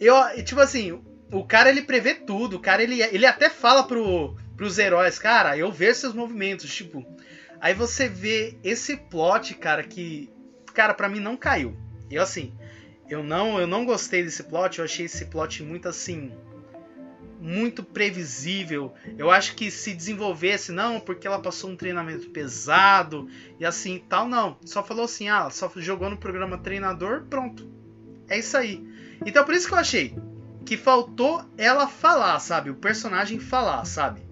Eu, tipo assim, o cara ele prevê tudo. O cara ele, ele até fala pro, pros heróis, cara, eu vejo seus movimentos, tipo. Aí você vê esse plot, cara, que. Cara, para mim não caiu. Eu assim, eu não, eu não gostei desse plot, eu achei esse plot muito assim. Muito previsível. Eu acho que se desenvolvesse, não, porque ela passou um treinamento pesado e assim tal, não. Só falou assim, ah, só jogou no programa treinador, pronto. É isso aí. Então por isso que eu achei que faltou ela falar, sabe? O personagem falar, sabe?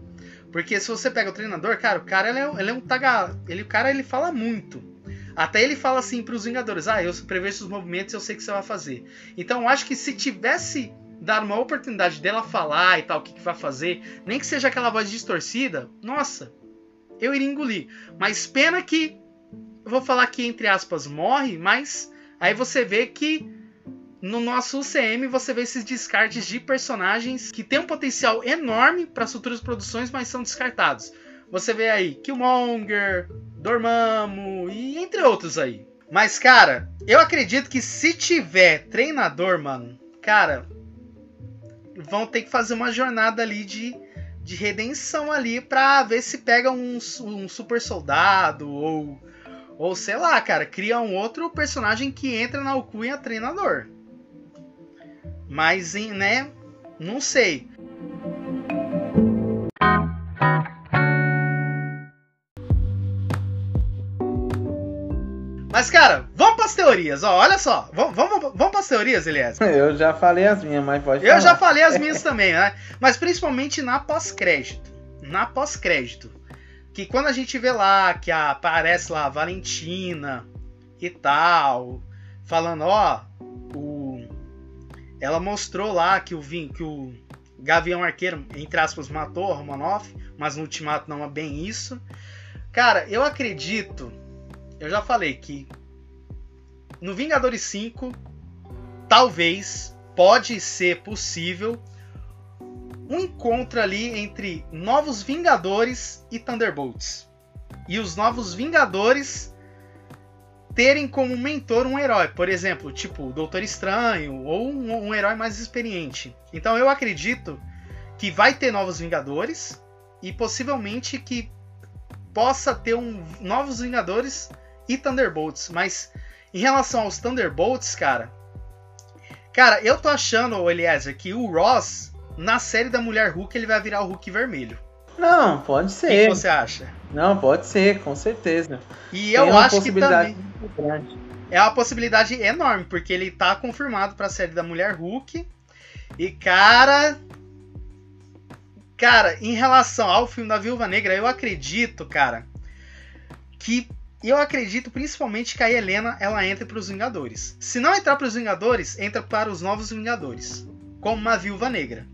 Porque se você pega o treinador, cara, o cara ele é, ele é um taga, ele o cara ele fala muito. Até ele fala assim para os Vingadores: "Ah, eu prevejo os movimentos, eu sei que você vai fazer". Então, eu acho que se tivesse dar uma oportunidade dela falar e tal, o que, que vai fazer, nem que seja aquela voz distorcida, nossa, eu iria engolir. Mas pena que eu vou falar que entre aspas morre, mas aí você vê que no nosso UCM você vê esses descartes de personagens que têm um potencial enorme para futuras produções, mas são descartados. Você vê aí Killmonger, Dormammu e entre outros aí. Mas cara, eu acredito que se tiver treinador, mano, cara, vão ter que fazer uma jornada ali de, de redenção ali pra ver se pega um, um super soldado ou ou sei lá, cara, cria um outro personagem que entra na alcunha treinador. Mas, né? Não sei. Mas, cara, vamos para as teorias. Ó, olha só. Vamos, vamos, vamos para as teorias, Elias. Eu já falei as minhas, mas pode Eu falar. já falei as minhas também, né? Mas principalmente na pós-crédito. Na pós-crédito. Que quando a gente vê lá que aparece lá a Valentina e tal, falando, ó, ela mostrou lá que o, que o Gavião Arqueiro, entre aspas, matou a Romanoff, mas no Ultimato não é bem isso. Cara, eu acredito, eu já falei que no Vingadores 5, talvez, pode ser possível um encontro ali entre Novos Vingadores e Thunderbolts. E os Novos Vingadores terem como mentor um herói, por exemplo, tipo o Doutor Estranho ou um, um herói mais experiente. Então eu acredito que vai ter novos Vingadores e possivelmente que possa ter um novos Vingadores e Thunderbolts, mas em relação aos Thunderbolts, cara, cara, eu tô achando, Eliezer, que o Ross na série da Mulher Hulk ele vai virar o Hulk vermelho. Não, pode O ser. que, que você acha? Não, pode ser, com certeza. E eu acho que possibilidade também muito grande. é uma possibilidade enorme, porque ele tá confirmado pra série da Mulher Hulk. E cara, cara, em relação ao filme da Viúva Negra, eu acredito, cara, que eu acredito principalmente que a Helena ela entra para os Vingadores. Se não entrar para os Vingadores, entra para os Novos Vingadores, como uma Viúva Negra.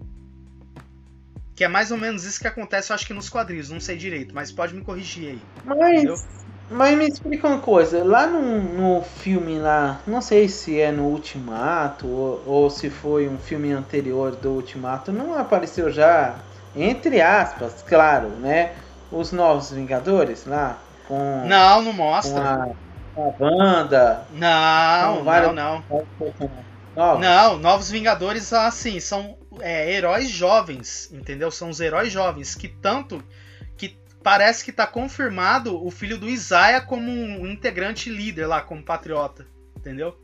Que é mais ou menos isso que acontece, eu acho que nos quadrinhos, não sei direito, mas pode me corrigir aí. Entendeu? Mas, mas me explica uma coisa, lá no, no filme lá, não sei se é no Ultimato ou, ou se foi um filme anterior do Ultimato, não apareceu já, entre aspas, claro, né? Os Novos Vingadores lá, com, Não, não com mostra. a, com a Wanda. Não, Não, não, não. Novos. Não, Novos Vingadores, assim, são é, heróis jovens, entendeu? São os heróis jovens, que tanto que parece que tá confirmado o filho do Isaiah como um integrante líder lá, como patriota, entendeu?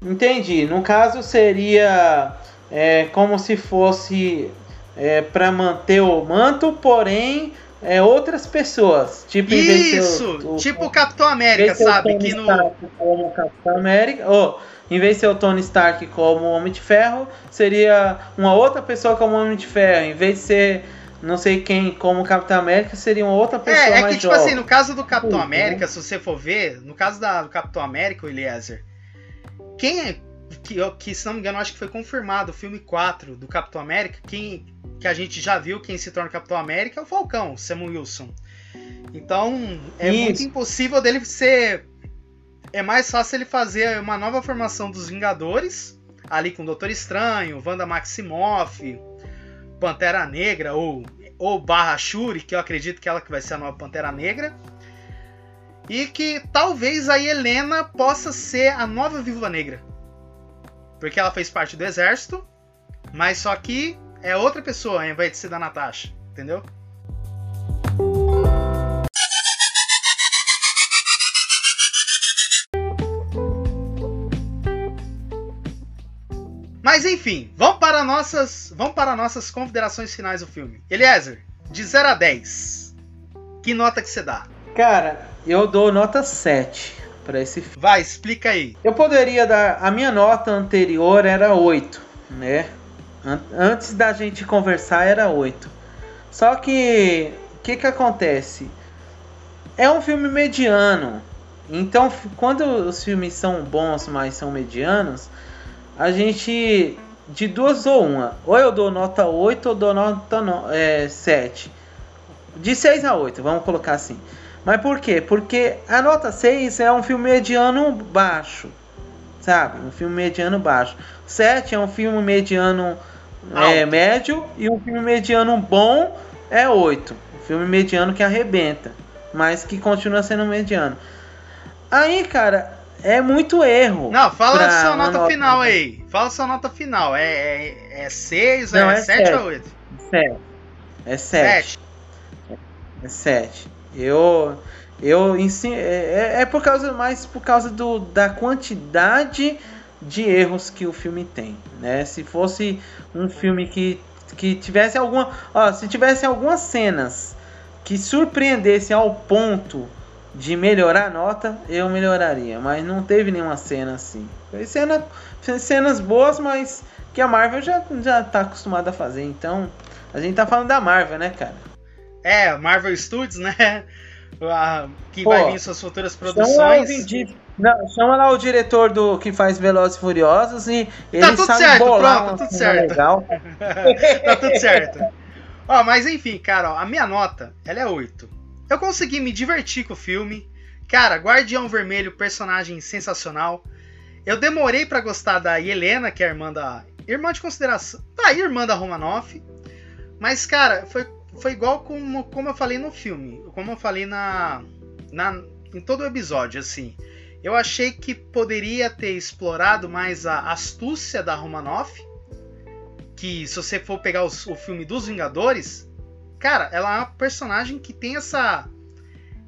Entendi. No caso seria é, como se fosse é, para manter o manto, porém é, outras pessoas. Tipo, Isso! o- o- tipo o Capitão América, sabe? Que no. Como Capitão América, ou em vez de ser o Tony Stark como Homem de Ferro, seria uma outra pessoa como Homem de Ferro. Em vez de ser não sei quem como Capitão América, seria uma outra pessoa É, é mais que, tipo jovem. assim, no caso do Capitão Uhum. América, se você for ver, no caso da, do Capitão América, o Eliezer, quem é. Que, que, se não me engano, eu acho que foi confirmado, o filme 4 do Capitão América, quem que a gente já viu quem se torna Capitão América é o Falcão, Samuel Wilson. Então, é Isso. muito impossível dele ser. É mais fácil ele fazer uma nova formação dos Vingadores, ali com o Doutor Estranho, Wanda Maximoff, Pantera Negra ou, ou Barra Shuri, que eu acredito que ela que vai ser a nova Pantera Negra. E que talvez a Helena possa ser a nova Viúva Negra. Porque ela fez parte do exército, mas só que é outra pessoa ao invés de ser da Natasha, entendeu? Enfim, vamos para nossas, vamos para nossas considerações finais do filme. Eliezer, de 0 a 10, que nota que você dá? Cara, eu dou nota 7 para esse filme. Vai, explica aí. Eu poderia dar. A minha nota anterior era 8, né? An- Antes da gente conversar era 8. Só que. O que que acontece? É um filme mediano. Então, quando os filmes são bons, mas são medianos, a gente. De duas ou uma. Ou eu dou nota 8 ou dou nota no, é, 7. De 6 a 8, vamos colocar assim. Mas por quê? Porque a nota 6 é um filme mediano baixo. Sabe? Um filme mediano baixo. 7 é um filme mediano é, médio. E um filme mediano bom é 8. Um filme mediano que arrebenta. Mas que continua sendo mediano. Aí, cara, é muito erro. Não, fala sua nota, nota- final aí. Fala sua nota final. É, é, é 6, Não, é é 7 sete. ou 8? 7. É 7. 7. É 7. Eu. Eu ensi- é, é- é por causa mais por causa do, da quantidade de erros que o filme tem, né? Se fosse um filme que, que tivesse alguma, ó, se tivesse algumas cenas que surpreendesse ao ponto de melhorar a nota, eu melhoraria, mas não teve nenhuma cena assim. Foi cena, cenas boas, mas que a Marvel já já tá acostumada a fazer, então a gente tá falando da Marvel, né, cara? É, Marvel Studios, né? Que Pô, vai vir suas futuras produções. Não, chama lá o diretor do que faz Velozes e Furiosos e ele tudo sabe certo, bolar pronto, uma tudo certo. legal. tá tudo certo. Ó, mas enfim, cara, ó, a minha nota, ela é 8. Eu consegui me divertir com o filme. Cara, Guardião Vermelho, personagem sensacional. Eu demorei pra gostar da Helena, que é a irmã da. Irmã de consideração. Tá, irmã da Romanoff. Mas, cara, foi, foi igual como, como eu falei no filme. Como eu falei na, na. Em todo o episódio, assim. Eu achei que poderia ter explorado mais a astúcia da Romanoff que se você for pegar os- o filme dos Vingadores, cara, ela é uma personagem que tem essa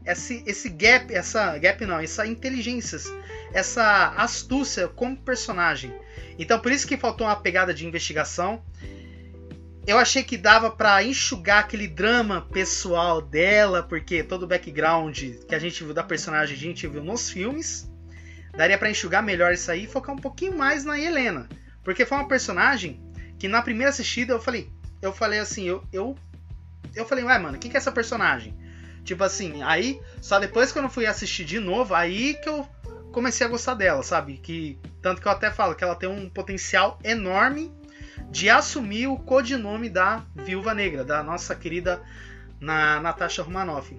esse, esse gap, essa gap não, essa inteligência, essa astúcia como personagem. Então por isso que faltou uma pegada de investigação. eu achei que dava para enxugar aquele drama pessoal dela, porque todo o background que a gente viu da personagem a gente viu nos filmes. Daria para enxugar melhor isso aí e focar um pouquinho mais na Helena, porque foi uma personagem que na primeira assistida eu falei, eu falei assim, eu eu, eu falei, ué, mano, quem que é essa personagem? Tipo assim, aí só depois que eu não fui assistir de novo, aí que eu comecei a gostar dela, sabe? Que tanto que eu até falo que ela tem um potencial enorme de assumir o codinome da Viúva Negra, da nossa querida na, Natasha Romanoff.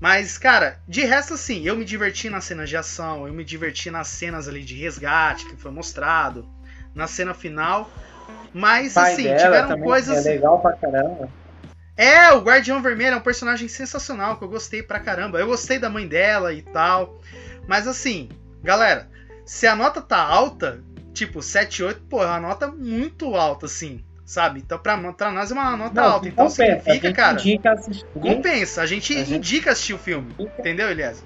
Mas, cara, de resto, assim, eu me diverti nas cenas de ação, eu me diverti nas cenas ali de resgate que foi mostrado, na cena final. Mas, assim, tiveram coisas. É legal pra caramba. É, o Guardião Vermelho é um personagem sensacional que eu gostei pra caramba. Eu gostei da mãe dela e tal. Mas, assim, galera, se a nota tá alta, tipo, 7, 8, pô, é uma nota muito alta, assim, sabe? Então, pra, pra nós é uma nota Não, alta. Então, compensa, significa, cara. Indica assistir. Compensa, a gente a indica assistir o filme. Entendeu, Elias?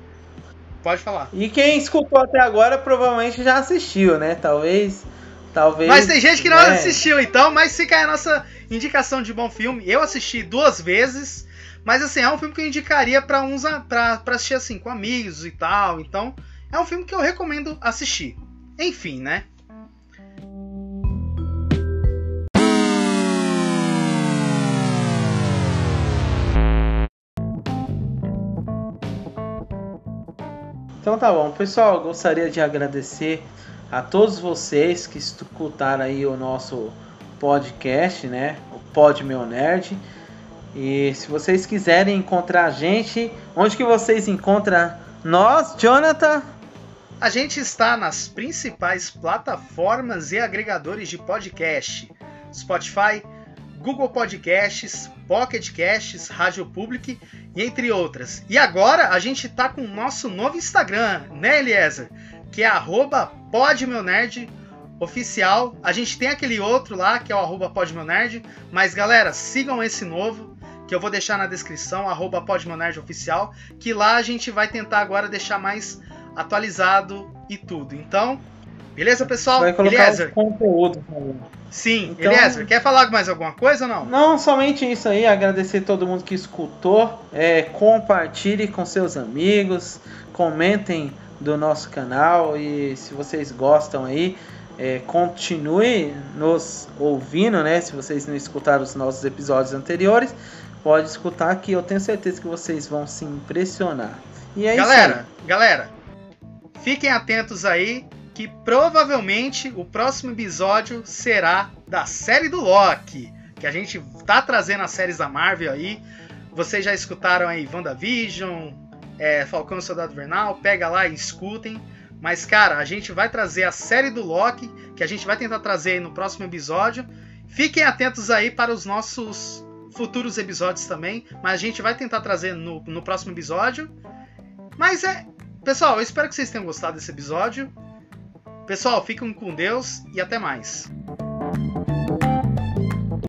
Pode falar. E quem escutou até agora provavelmente já assistiu, né? Talvez. Talvez. Mas tem gente que não né? assistiu, então, mas fica a nossa indicação de bom filme. Eu assisti duas vezes. Mas assim, é um filme que eu indicaria para uns pra, pra assistir assim, com amigos e tal. Então, é um filme que eu recomendo assistir. Enfim, né? Então tá bom, pessoal, gostaria de agradecer a todos vocês que escutaram aí o nosso podcast, né? O Pod Meu Nerd. E se vocês quiserem encontrar a gente, onde que vocês encontram nós, Jonathan? A gente está nas principais plataformas e agregadores de podcast: Spotify, Google Podcasts, Pocket Casts, Rádio Public e entre outras. E agora a gente está com o nosso novo Instagram, né, Eliezer? Que é @podmeunerd oficial. A gente tem aquele outro lá que é o @podmeunerd, mas galera, sigam esse novo que eu vou deixar na descrição, @podmeunerd oficial, que lá a gente vai tentar agora deixar mais atualizado e tudo. Então, beleza, pessoal? Vai colocar Eliezer. conteúdo também. Sim, então, Eliezer, quer falar mais alguma coisa ou não? Não, somente isso aí, agradecer todo mundo que escutou, é, compartilhe com seus amigos, comentem do nosso canal e se vocês gostam aí, é, continue nos ouvindo, né? Se vocês não escutaram os nossos episódios anteriores, pode escutar que eu tenho certeza que vocês vão se impressionar. E é galera, isso aí. galera, fiquem atentos aí que provavelmente o próximo episódio será da série do Loki, que a gente tá trazendo as séries da Marvel aí. Vocês já escutaram aí WandaVision, é, Falcão e Soldado Vernal, pega lá e escutem. Mas, cara, a gente vai trazer a série do Loki, que a gente vai tentar trazer aí no próximo episódio. Fiquem atentos aí para os nossos futuros episódios também, mas a gente vai tentar trazer no, no próximo episódio. Mas é. Pessoal, eu espero que vocês tenham gostado desse episódio. Pessoal, fiquem com Deus e até mais.